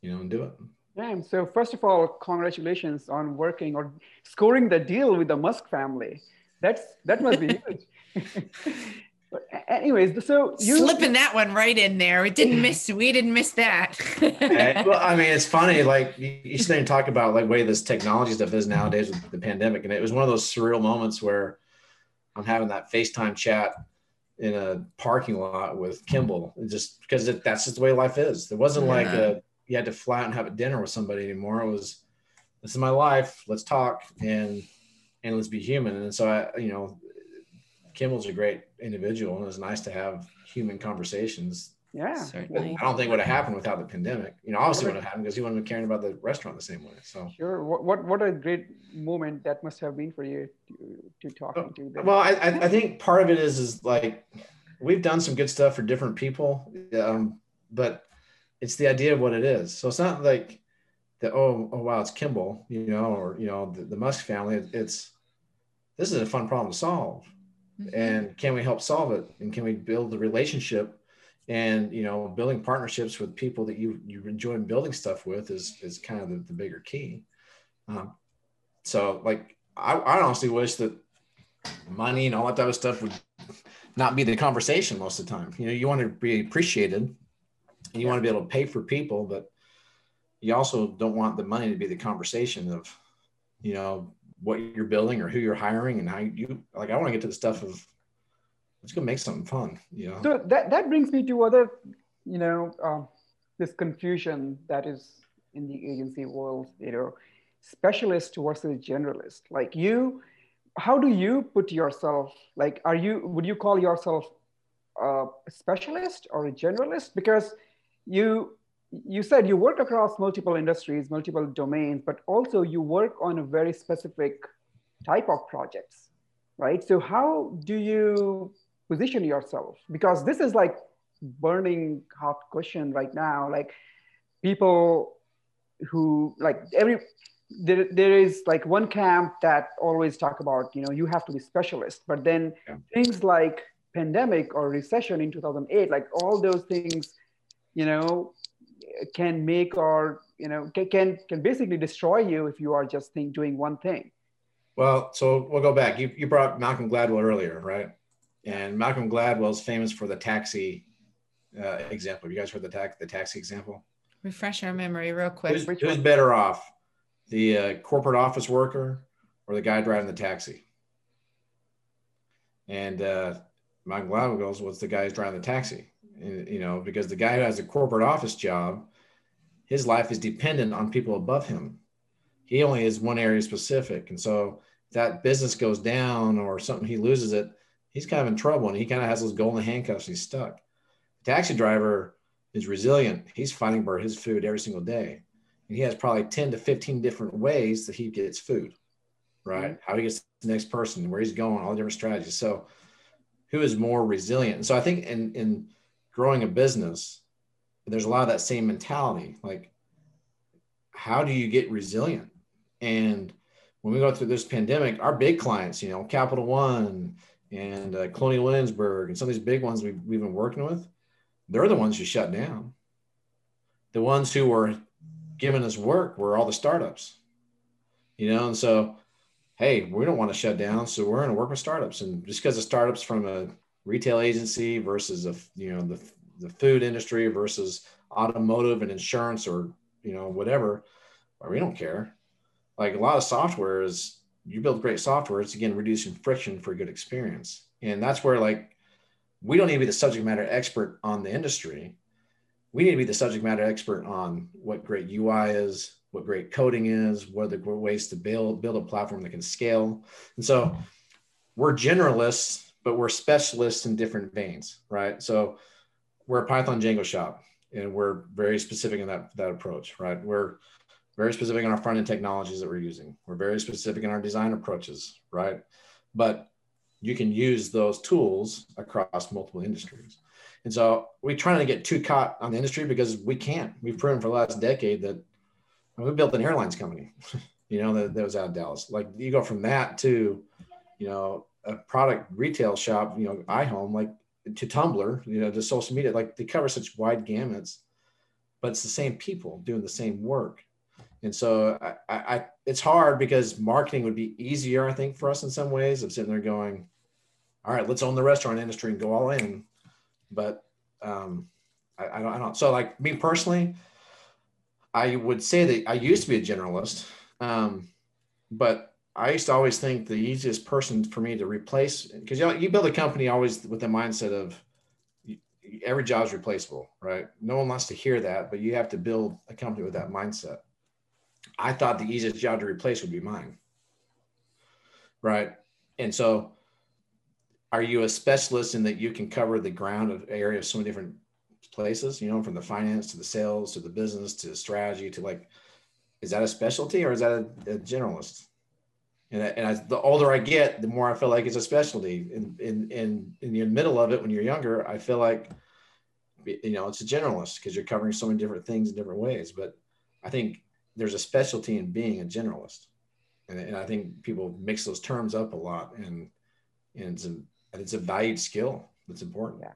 you know and do it. Yeah. So first of all, congratulations on working or scoring the deal with the Musk family. That's that must be huge. But anyways, so you slipping that one right in there. We didn't miss. We didn't miss that. well, I mean, it's funny. Like you, you sit there and talk about like way this technology stuff is nowadays with the pandemic, and it was one of those surreal moments where I'm having that FaceTime chat in a parking lot with Kimball, just because it, that's just the way life is. It wasn't yeah. like a, you had to fly out and have a dinner with somebody anymore. It was, this is my life. Let's talk and and let's be human. And so I, you know, Kimball's a great individual, and it was nice to have human conversations. Yeah, certainly. I don't think would have happened without the pandemic. You know, obviously would have happened because he wouldn't have caring about the restaurant the same way. So sure. What what, what a great moment that must have been for you to, to talking to them. Well, I I think part of it is is like we've done some good stuff for different people, um, but it's the idea of what it is. So it's not like the oh oh wow it's Kimball, you know, or you know the, the Musk family. It's this is a fun problem to solve mm-hmm. and can we help solve it? And can we build the relationship? And you know building partnerships with people that you you enjoy building stuff with is is kind of the, the bigger key. Um, so like I, I honestly wish that money and all that type of stuff would not be the conversation most of the time. You know you want to be appreciated. And you want to be able to pay for people but you also don't want the money to be the conversation of you know what you're building or who you're hiring and how you like. I want to get to the stuff of let's go make something fun. You know. So that that brings me to other, you know, uh, this confusion that is in the agency world. You know, specialist versus generalist. Like you, how do you put yourself? Like, are you would you call yourself a specialist or a generalist? Because you you said you work across multiple industries, multiple domains, but also you work on a very specific type of projects, right? So how do you position yourself? Because this is like burning hot question right now. Like people who like every there, there is like one camp that always talk about you know you have to be specialist but then yeah. things like pandemic or recession in 2008 like all those things you know can make or you know can can basically destroy you if you are just think, doing one thing. Well so we'll go back. You, you brought malcolm gladwell earlier right? And malcolm gladwell is famous for the taxi uh, example. You guys heard the, tax, the taxi example? Refresh our memory real quick. Who's, who's better off the uh, corporate office worker or the guy driving the taxi? And uh, malcolm gladwell goes what's the guy who's driving the taxi you know, because the guy who has a corporate office job, his life is dependent on people above him. He only is one area specific. And so that business goes down or something, he loses it, he's kind of in trouble and he kind of has those golden handcuffs and he's stuck. The taxi driver is resilient. He's fighting for his food every single day. And he has probably 10 to 15 different ways that he gets food, right? Mm-hmm. How he gets the next person, where he's going, all the different strategies. So who is more resilient? And so I think in, in growing a business, there's a lot of that same mentality. Like, how do you get resilient? And when we go through this pandemic, our big clients, you know, Capital One and uh, Colonial Williamsburg and some of these big ones we've, we've been working with, they're the ones who shut down. The ones who were giving us work were all the startups, you know, and so, hey, we don't want to shut down, so we're going to work with startups. And just because the startups from a retail agency versus a you know the the food industry versus automotive and insurance or you know whatever. We don't care. Like a lot of software is you build great software it's again reducing friction for a good experience. And that's where like we don't need to be the subject matter expert on the industry. We need to be the subject matter expert on what great ui is what great coding is what are the ways to build build a platform that can scale. And so we're generalists but we're specialists in different veins, right? So we're a Python Django shop, and we're very specific in that that approach, right? We're very specific in our front end technologies that we're using. We're very specific in our design approaches, right? But you can use those tools across multiple industries. And so we try to get too caught on the industry because we can't. We've proven for the last decade that we built an airlines company, you know, that, that was out of Dallas. Like you go from that to, you know, a product retail shop, you know, iHome, like to Tumblr, you know, to social media, like they cover such wide gamuts, but it's the same people doing the same work. And so I, I, it's hard because marketing would be easier, I think, for us in some ways of sitting there going, all right, let's own the restaurant industry and go all in. But um, I, I, don't, I don't. So like me personally, I would say that I used to be a generalist, um, but I used to always think the easiest person for me to replace because you know, you build a company always with the mindset of every job is replaceable, right? No one wants to hear that, but you have to build a company with that mindset. I thought the easiest job to replace would be mine, right? And so, are you a specialist in that you can cover the ground of area of so many different places? You know, from the finance to the sales to the business to strategy to like, is that a specialty or is that a, a generalist? And, and as the older I get, the more I feel like it's a specialty. In in in in the middle of it, when you're younger, I feel like you know it's a generalist because you're covering so many different things in different ways. But I think there's a specialty in being a generalist, and, and I think people mix those terms up a lot, and and it's a it's a valued skill that's important. Yeah.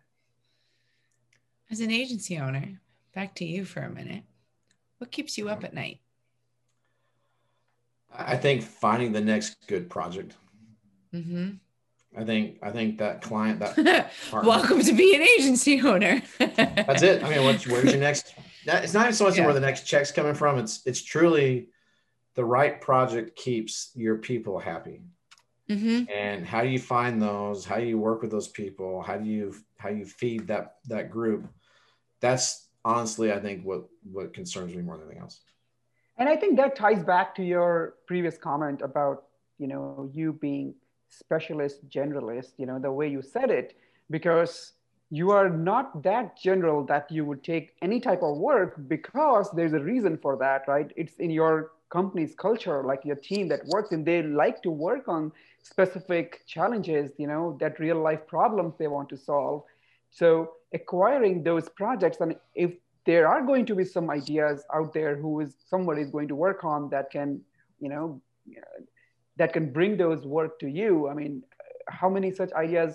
As an agency owner, back to you for a minute. What keeps you up mm-hmm. at night? I think finding the next good project. Mm-hmm. I think I think that client that welcome to be an agency owner. that's it. I mean, what's, where's your next? It's not so much yeah. where the next check's coming from. It's it's truly the right project keeps your people happy. Mm-hmm. And how do you find those? How do you work with those people? How do you how you feed that that group? That's honestly, I think what what concerns me more than anything else. And I think that ties back to your previous comment about, you know, you being specialist, generalist, you know, the way you said it, because you are not that general that you would take any type of work because there's a reason for that, right? It's in your company's culture, like your team that works and they like to work on specific challenges, you know, that real life problems they want to solve. So acquiring those projects, and if there are going to be some ideas out there who is somebody is going to work on that can, you know, that can bring those work to you. I mean, how many such ideas,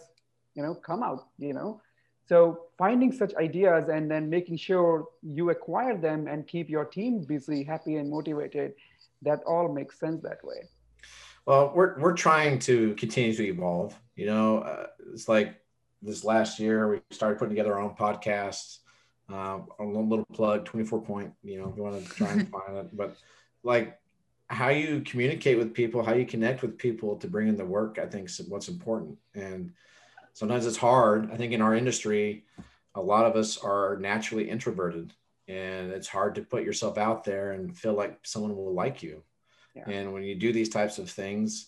you know, come out, you know? So finding such ideas and then making sure you acquire them and keep your team busy, happy, and motivated, that all makes sense that way. Well, we're we're trying to continue to evolve. You know, uh, it's like this last year we started putting together our own podcasts. Uh, a little plug, twenty four point. You know, if you want to try and find it, but like how you communicate with people, how you connect with people to bring in the work, I think is what's important. And sometimes it's hard. I think in our industry, a lot of us are naturally introverted and it's hard to put yourself out there and feel like someone will like you. Yeah. And when you do these types of things,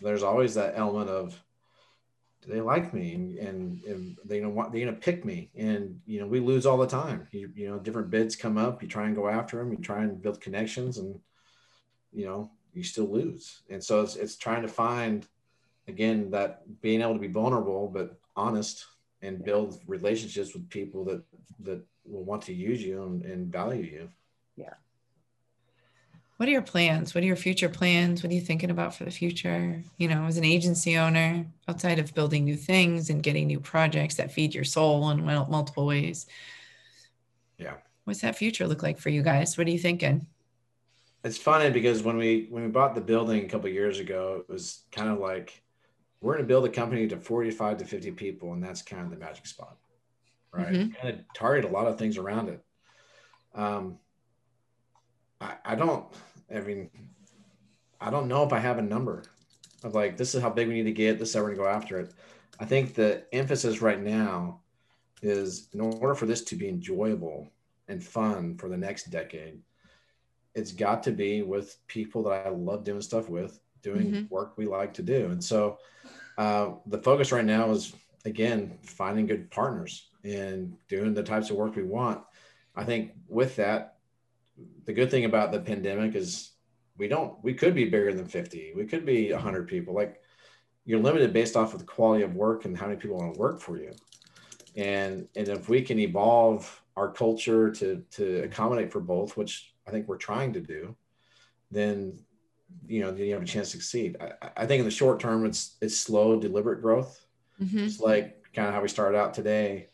there's always that element of, they like me? And, and, and they know what they're going to pick me. And, you know, we lose all the time. You, you know, different bids come up, you try and go after them, you try and build connections and, you know, you still lose. And so it's, it's trying to find, again that being able to be vulnerable but honest and build relationships with people that that will want to use you and, and value you yeah what are your plans? What are your future plans? What are you thinking about for the future? You know as an agency owner outside of building new things and getting new projects that feed your soul in multiple ways. Yeah. What's that future look like for you guys? What are you thinking? It's funny because when we when we bought the building a couple years ago it was kind of like we're going to build a company to 45 to 50 people and that's kind of the magic spot right? Mm-hmm. kind of target a lot of things around it. Um I, I don't i mean i don't know if i have a number of like this is how big we need to get this is how we're going to go after it i think the emphasis right now is in order for this to be enjoyable and fun for the next decade it's got to be with people that i love doing stuff with doing mm-hmm. work we like to do. And so uh, the focus right now is again finding good partners and doing the types of work we want. I think with that, the good thing about the pandemic is we don't we could be bigger than 50 we could be 100 people like you're limited based off of the quality of work and how many people want to work for you and and if we can evolve our culture to to accommodate for both which i think we're trying to do then you know, then you have a chance to succeed. I, I think in the short term, it's it's slow, deliberate growth. Mm-hmm. It's like kind of how we started out today.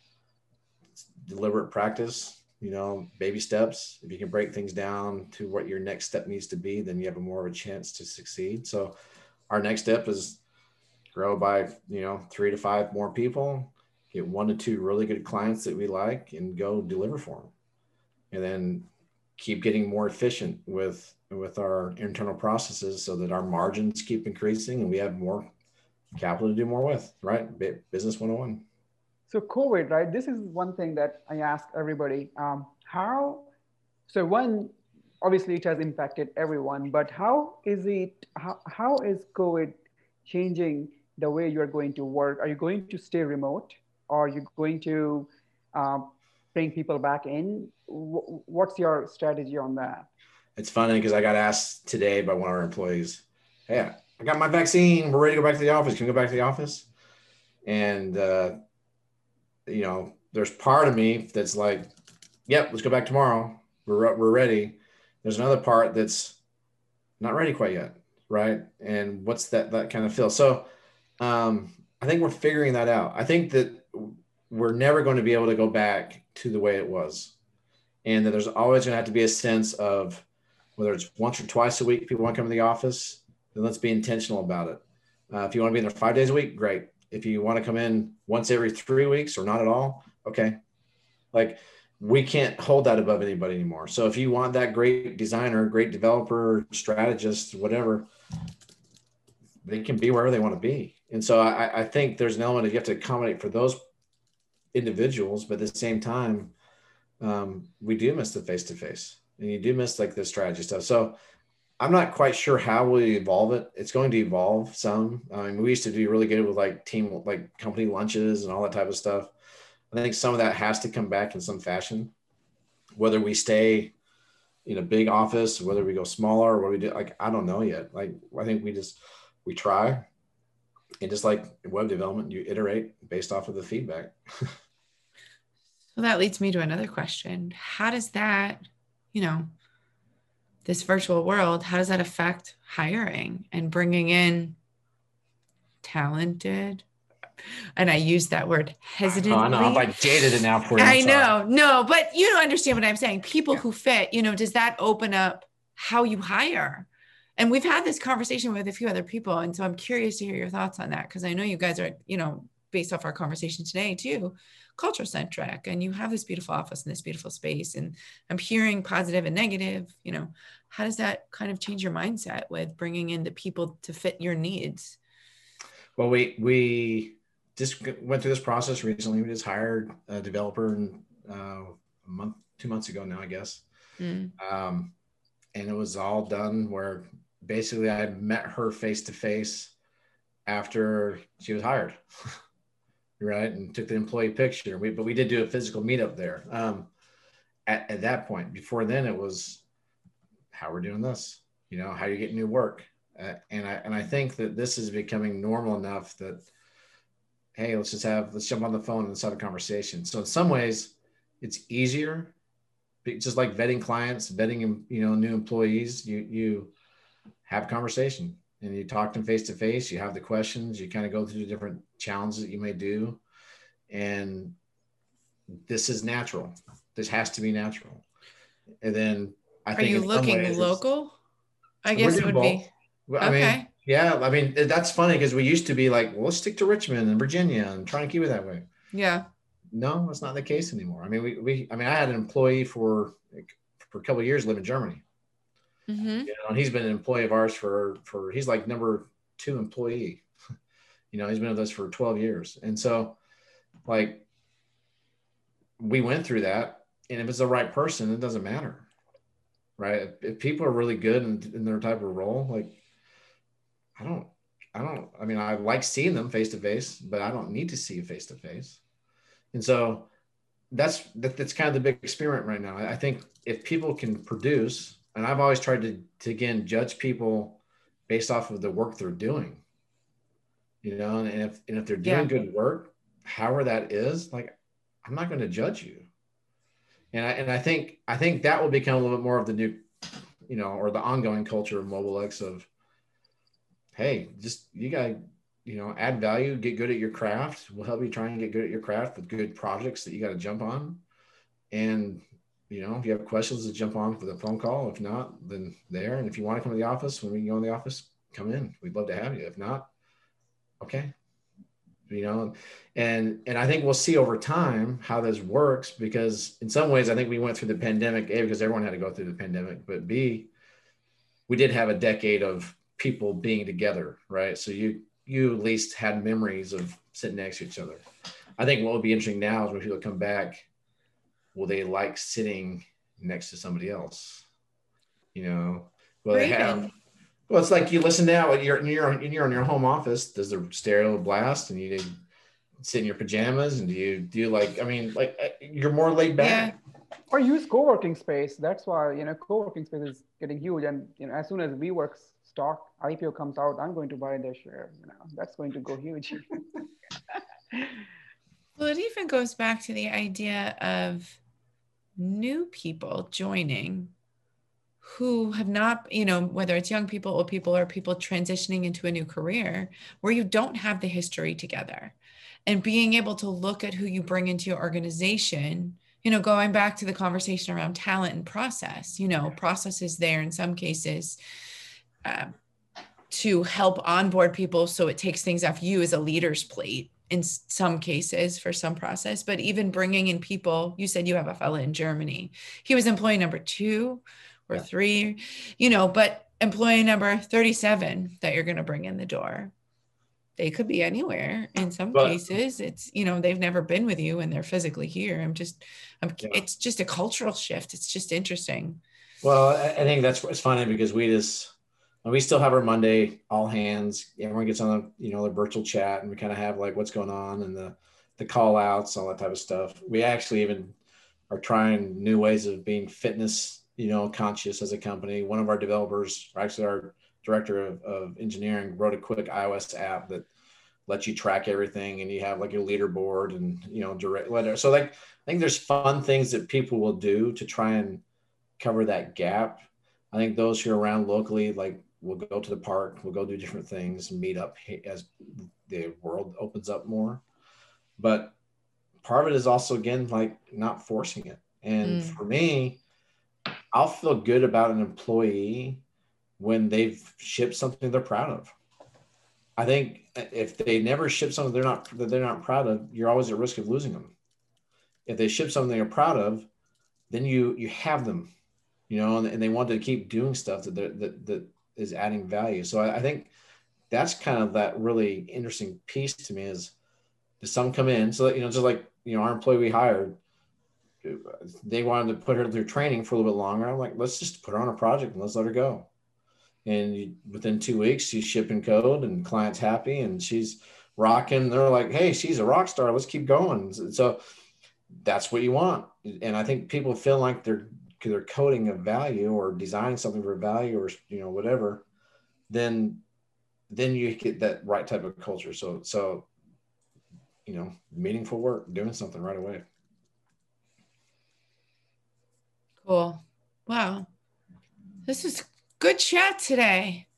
It's deliberate practice, you know, baby steps. If you can break things down to what your next step needs to be, then you have a more of a chance to succeed. So, our next step is grow by you know three to five more people, get one to two really good clients that we like, and go deliver for them, and then keep getting more efficient with with our internal processes so that our margins keep increasing and we have more capital to do more with right business 101 so covid right this is one thing that i ask everybody um, how so one obviously it has impacted everyone but how is it how, how is covid changing the way you're going to work are you going to stay remote or are you going to um, bring people back in what's your strategy on that it's funny because I got asked today by one of our employees, "Hey, I got my vaccine. We're ready to go back to the office. Can we go back to the office?" And uh, you know, there's part of me that's like, "Yep, let's go back tomorrow. We're we're ready." There's another part that's not ready quite yet, right? And what's that that kind of feel? So, um, I think we're figuring that out. I think that we're never going to be able to go back to the way it was, and that there's always going to have to be a sense of whether it's once or twice a week, people want to come to the office, then let's be intentional about it. Uh, if you want to be in there five days a week, great. If you want to come in once every three weeks or not at all, okay. Like we can't hold that above anybody anymore. So if you want that great designer, great developer, strategist, whatever, they can be wherever they want to be. And so I, I think there's an element of you have to accommodate for those individuals, but at the same time, um, we do miss the face to face and you do miss like the strategy stuff. So I'm not quite sure how we evolve it. It's going to evolve some. I mean, we used to do really good with like team, like company lunches and all that type of stuff. I think some of that has to come back in some fashion, whether we stay in a big office, whether we go smaller, or what we do, like, I don't know yet. Like, I think we just, we try and just like web development, you iterate based off of the feedback. well, that leads me to another question. How does that, you know, this virtual world, how does that affect hiring and bringing in talented, and I use that word hesitantly. I know. I'm like dated it now for you. I know. No, but you don't understand what I'm saying. People yeah. who fit, you know, does that open up how you hire? And we've had this conversation with a few other people. And so I'm curious to hear your thoughts on that because I know you guys are, you know, based off our conversation today too, culture centric. And you have this beautiful office and this beautiful space. And I'm hearing positive and negative, you know, how does that kind of change your mindset with bringing in the people to fit your needs? Well, we, we, just went through this process recently. We just hired a developer uh, a month, two months ago now, I guess. Mm. Um, and it was all done where basically I met her face to face after she was hired, right? And took the employee picture. We, but we did do a physical meetup there. Um, at, at that point, before then, it was how we're doing this. You know, how you get new work. Uh, and I and I think that this is becoming normal enough that hey, let's just have, let's jump on the phone and let's have a conversation. So in some ways, it's easier, just like vetting clients, vetting, you know, new employees, you, you have a conversation and you talk to them face to face, you have the questions, you kind of go through the different challenges that you may do. And this is natural. This has to be natural. And then I Are think you looking local? I guess it would be. I okay. Mean, yeah, I mean that's funny because we used to be like, well, let's stick to Richmond and Virginia and try and keep it that way. Yeah. No, that's not the case anymore. I mean, we, we I mean, I had an employee for for a couple of years live in Germany. Mm-hmm. You know, and he's been an employee of ours for for he's like number two employee. you know, he's been with us for 12 years. And so like we went through that. And if it's the right person, it doesn't matter. Right. If people are really good in, in their type of role, like I don't, I don't, I mean, I like seeing them face to face, but I don't need to see you face to face. And so that's, that, that's kind of the big experiment right now. I think if people can produce, and I've always tried to, to again, judge people based off of the work they're doing, you know, and if, and if they're doing yeah. good work, however that is, like, I'm not going to judge you. And I, and I think, I think that will become a little bit more of the new, you know, or the ongoing culture of Mobelux of, hey, just you got you know, add value, get good at your craft. We'll help you try and get good at your craft with good projects that you got to jump on. And, you know, if you have questions to jump on for the phone call. If not, then there. And if you want to come to the office, when we go in the office, come in. We'd love to have you. If not, okay. You know, and and I think we'll see over time how this works because in some ways I think we went through the pandemic, A, because everyone had to go through the pandemic, but B, we did have a decade of people being together, right? So you you at least had memories of sitting next to each other. I think what will be interesting now is when people come back, will they like sitting next to somebody else? You know, well they have. Well, it's like you listen now. You're you're you're in your home office. Does the stereo blast and you sit in your pajamas and do you do you like? I mean, like uh, you're more laid back. Yeah or use co-working space that's why you know co-working space is getting huge and you know as soon as WeWorks stock IPO comes out, I'm going to buy their share. You know, that's going to go huge. well, it even goes back to the idea of new people joining who have not, you know, whether it's young people, old people, or people transitioning into a new career where you don't have the history together. And being able to look at who you bring into your organization you know, going back to the conversation around talent and process, you know, process is there in some cases um, to help onboard people so it takes things off you as a leader's plate in some cases for some process but even bringing in people you said you have a fella in germany. He was employee number two or yeah. three you know but employee number 37 that you're going to bring in the door. They could be anywhere. In some but, cases it's you know they've never been with you and they're physically here. I'm just i'm yeah. it's just a cultural shift. It's just interesting. Well i think that's what's funny because we just and we still have our Monday all hands. Everyone gets on the you know the virtual chat, and we kind of have like what's going on and the the call outs, all that type of stuff. We actually even are trying new ways of being fitness, you know, conscious as a company. One of our developers, actually our director of, of engineering, wrote a quick iOS app that lets you track everything and you have like your leaderboard and you know direct whatever. So like I think there's fun things that people will do to try and cover that gap. I think those who are around locally, like we'll go to the park, we'll go do different things, meet up as the world opens up more. But part of it is also again like not forcing it. And mm. for me, I'll feel good about an employee when they've shipped something they're proud of. I think if they never ship something they're not that they're not proud of, you're always at risk of losing them. If they ship something they're proud of, then you you have them, you know, and, and they want to keep doing stuff that that that is adding value. So I, I think that's kind of that really interesting piece to me is does some come in. So that you know just like you know our employee we hired they wanted to put her through training for a little bit longer. I'm like let's just put her on a project and let's let her go. And within two weeks she's shipping code and clients happy and she's rocking. They're like hey she's a rock star. Let's keep going. So that's what you want. And i think people feel like they're they're coding a value or designing something for value or you know whatever then then you get that right type of culture. So so you know meaningful work doing something right away. Cool. Wow. This is good chat today.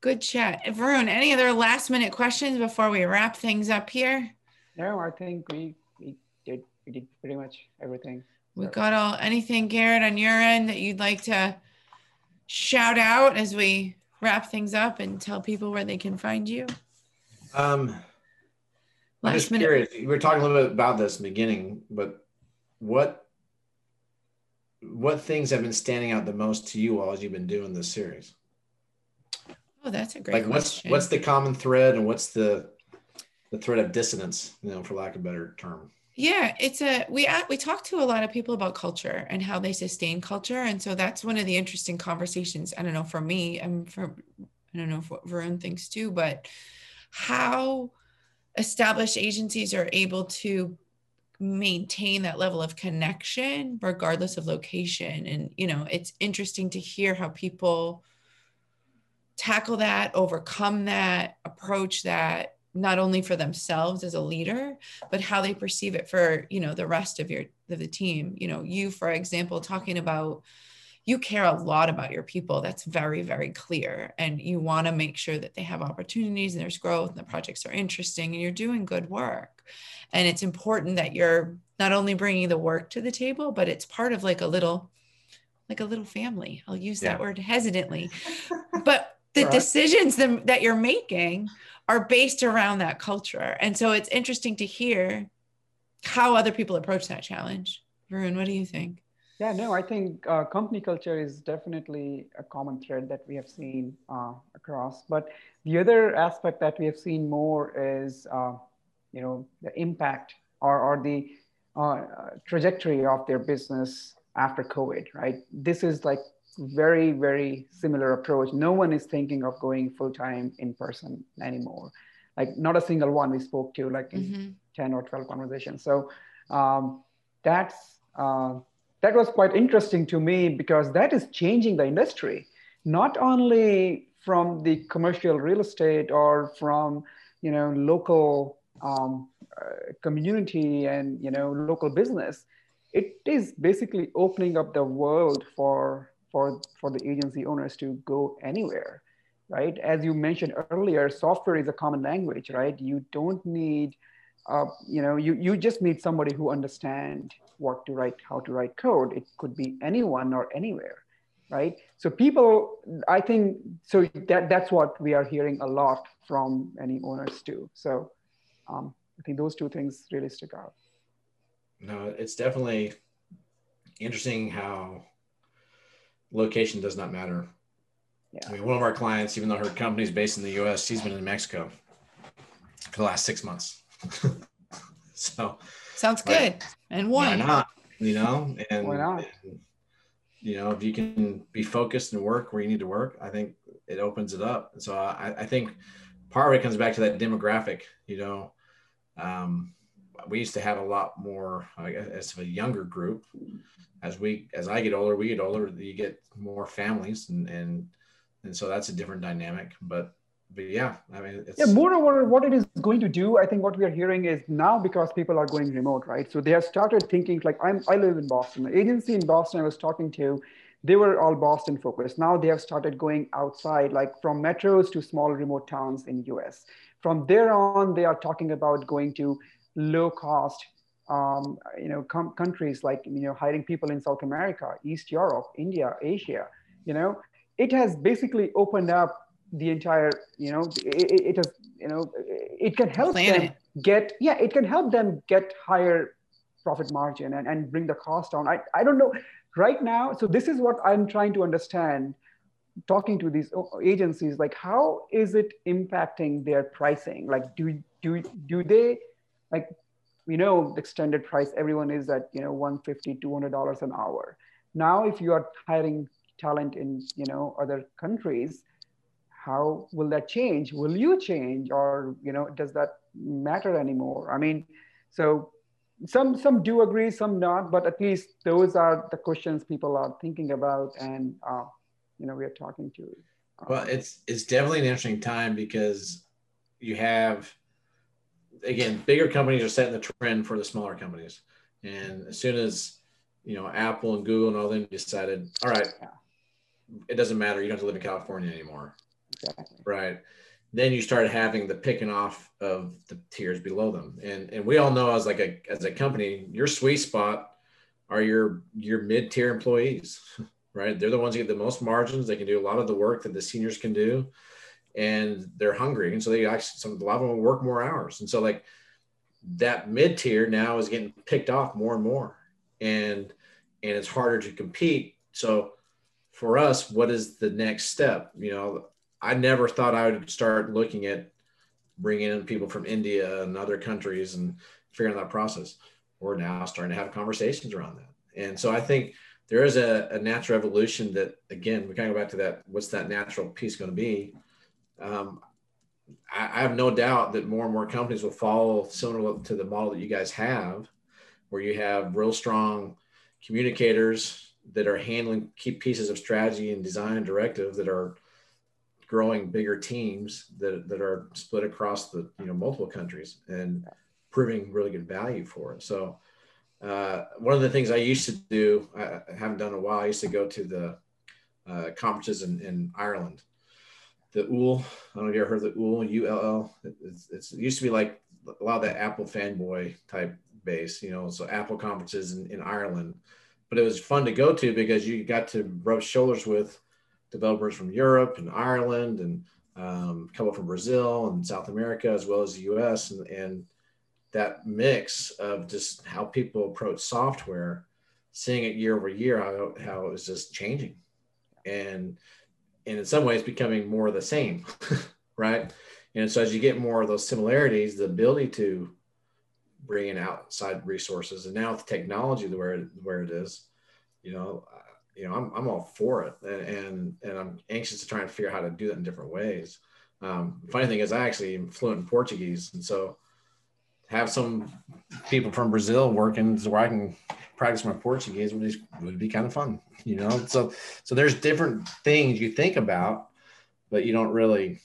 Good chat. Varun, any other last minute questions before we wrap things up here? No i think we we did we did pretty much everything we got all anything garrett on your end that you'd like to shout out as we wrap things up and tell people where they can find you um I'm just minute. curious. We were talking a little bit about this in the beginning, but what what things have been standing out the most to you all as you've been doing this series? Oh, that's a great like question. what's what's the common thread and what's the the thread of dissonance, you know, for lack of a better term? Yeah, it's a we we talk to a lot of people about culture and how they sustain culture, and so that's one of the interesting conversations. I don't know for me, and for I don't know if what Varun thinks too, but how established agencies are able to maintain that level of connection regardless of location and you know it's interesting to hear how people tackle that overcome that approach that not only for themselves as a leader but how they perceive it for you know the rest of your of the team you know you for example talking about you care a lot about your people. That's very, very clear. And you want to make sure that they have opportunities and there's growth and the projects are interesting and you're doing good work. And it's important that you're not only bringing the work to the table, but it's part of like a little, like a little family. I'll use yeah. that word hesitantly. but the right. decisions that you're making are based around that culture. And so it's interesting to hear how other people approach that challenge. Varun, what do you think? Yeah, no, I think uh, company culture is definitely a common thread that we have seen uh, across. But the other aspect that we have seen more is, uh, you know, the impact or, or the uh, trajectory of their business after COVID, right? This is like very, very similar approach. No one is thinking of going full time in person anymore. Like not a single one we spoke to, like in mm-hmm. 10 or 12 conversations. So um, that's uh, that was quite interesting to me because that is changing the industry, not only from the commercial real estate or from you know local um, uh, community and you know local business. It is basically opening up the world for for for the agency owners to go anywhere right as you mentioned earlier software is a common language right you don't need uh, you know you, you just need somebody who understand what to write, how to write code. It could be anyone or anywhere, right? So people, I think, so that, that's what we are hearing a lot from any owners too. So um, I think those two things really stick out. No, it's definitely interesting how location does not matter. Yeah. I mean, one of our clients, even though her company is based in the U.S., she's been in Mexico for the last six months. so sounds good. And why? Why not? You know, and why not? And, you know, if you can be focused and work where you need to work, I think it opens it up. And so I, I think part of it comes back to that demographic. You know, um, we used to have a lot more I guess, as a younger group. As we as I get older, we get older. You get more families, and and and so that's a different dynamic. But but yeah, I mean, it's, yeah. Moreover, what it is going to do, I think, what we are hearing is now because people are going remote, right? So they have started thinking like I'm. I live in Boston. The agency in Boston I was talking to, they were all Boston focused. Now they have started going outside, like from metros to small remote towns in US. From there on, they are talking about going to low cost um, you know, com- countries like, you know, hiring people in South America, East Europe, India, Asia, you know, it has basically opened up the entire, you know, it, it has, you know, it can help Planet. them get, yeah, it can help them get higher profit margin and, and bring the cost down. I, I don't know right now. So this is what I'm trying to understand talking to these agencies, like how is it impacting their pricing? Like, do, do, do they, like we know the extended price everyone is at you know 150 200 dollars an hour. Now if you are hiring talent in you know other countries how will that change? Will you change or you know does that matter anymore? I mean so some some do agree some not but at least those are the questions people are thinking about and uh, you know we are talking to. Well it's it's definitely an interesting time because you have again, bigger companies are setting the trend for the smaller companies. And as soon as you know Apple and Google and all them decided, all right, it doesn't matter, you don't have to live in California anymore. Exactly. Right. Then you start having the picking off of the tiers below them. And and we all know as like a as a company, your sweet spot are your your mid-tier employees, right? They're the ones who get the most margins. They can do a lot of the work that the seniors can do and they're hungry. And so they actually, some, a lot of them will work more hours. And so like that mid tier now is getting picked off more and more and, and it's harder to compete. So for us, what is the next step? You know, I never thought I would start looking at bringing in people from India and other countries and figuring out that process. We're now starting to have conversations around that. And so I think there is a, a natural evolution that, again, we kind of go back to that. What's that natural piece going to be? Um, I, I, have no doubt that more and more companies will follow similar to the model that you guys have, where you have real strong communicators that are handling key pieces of strategy and design and directive that are growing bigger teams that, that are split across the you know multiple countries and proving really good value for it. So uh, one of the things I used to do, I haven't done in a while. I used to go to the uh, conferences in, in Ireland the Úll. I don't know if you ever heard the Úll, U L L. It's, it's, it used to be like a lot of that Apple fanboy type base, you know, so Apple conferences in, in Ireland. But it was fun to go to because you got to rub shoulders with developers from Europe and Ireland and um, a couple from Brazil and South America as well as the US. And, and that mix of just how people approach software, seeing it year over year, how, how it was just changing. And and in some ways becoming more the same, right? And so as you get more of those similarities, the ability to bring in outside resources, and now with technology the where where it is, you know, uh, you know, I'm I'm all for it, and, and and I'm anxious to try and figure out how to do that in different ways. Um, funny thing is, I actually am fluent in Portuguese, and so have some people from Brazil working so I can practice my Portuguese would be, would be kind of fun, you know? So, so there's different things you think about, but you don't really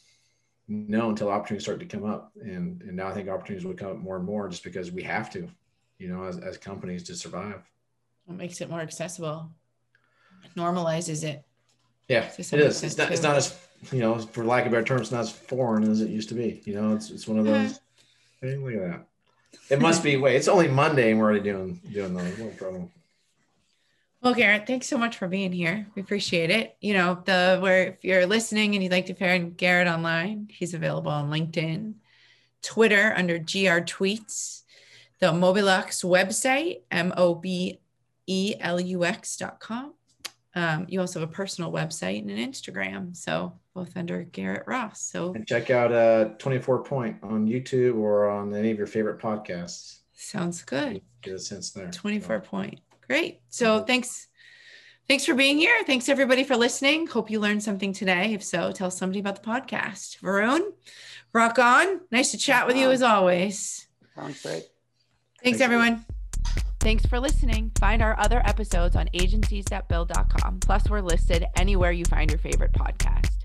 know until opportunities start to come up. And, and now I think opportunities will come up more and more just because we have to, you know, as, as companies to survive. It makes it more accessible, normalizes it. Yeah, it is. It's not, it's not as, you know, for lack of better terms, it's not as foreign as it used to be. You know, it's, it's one of those, hey, look at that. It must be. Wait, it's only Monday, and we're already doing doing those. No problem. Well, Garrett, thanks so much for being here. We appreciate it. You know, the where if you're listening and you'd like to find Garrett online, he's available on LinkedIn, Twitter under GR Tweets, the Mobelux website, M O B E L U X dot com. Um, you also have a personal website and an Instagram. So both under Garrett Ross. So and check out uh 24 Point on YouTube or on any of your favorite podcasts. Sounds good. Get a sense there. 24 Point. Great. So thanks. Thanks for being here. Thanks everybody for listening. Hope you learned something today. If so, tell somebody about the podcast. Varun, rock on. Nice to chat with you as always. Sounds great. Thanks, Thanks, everyone. Thanks for listening. Find our other episodes on agenciesthatbuild.com. Plus, we're listed anywhere you find your favorite podcast.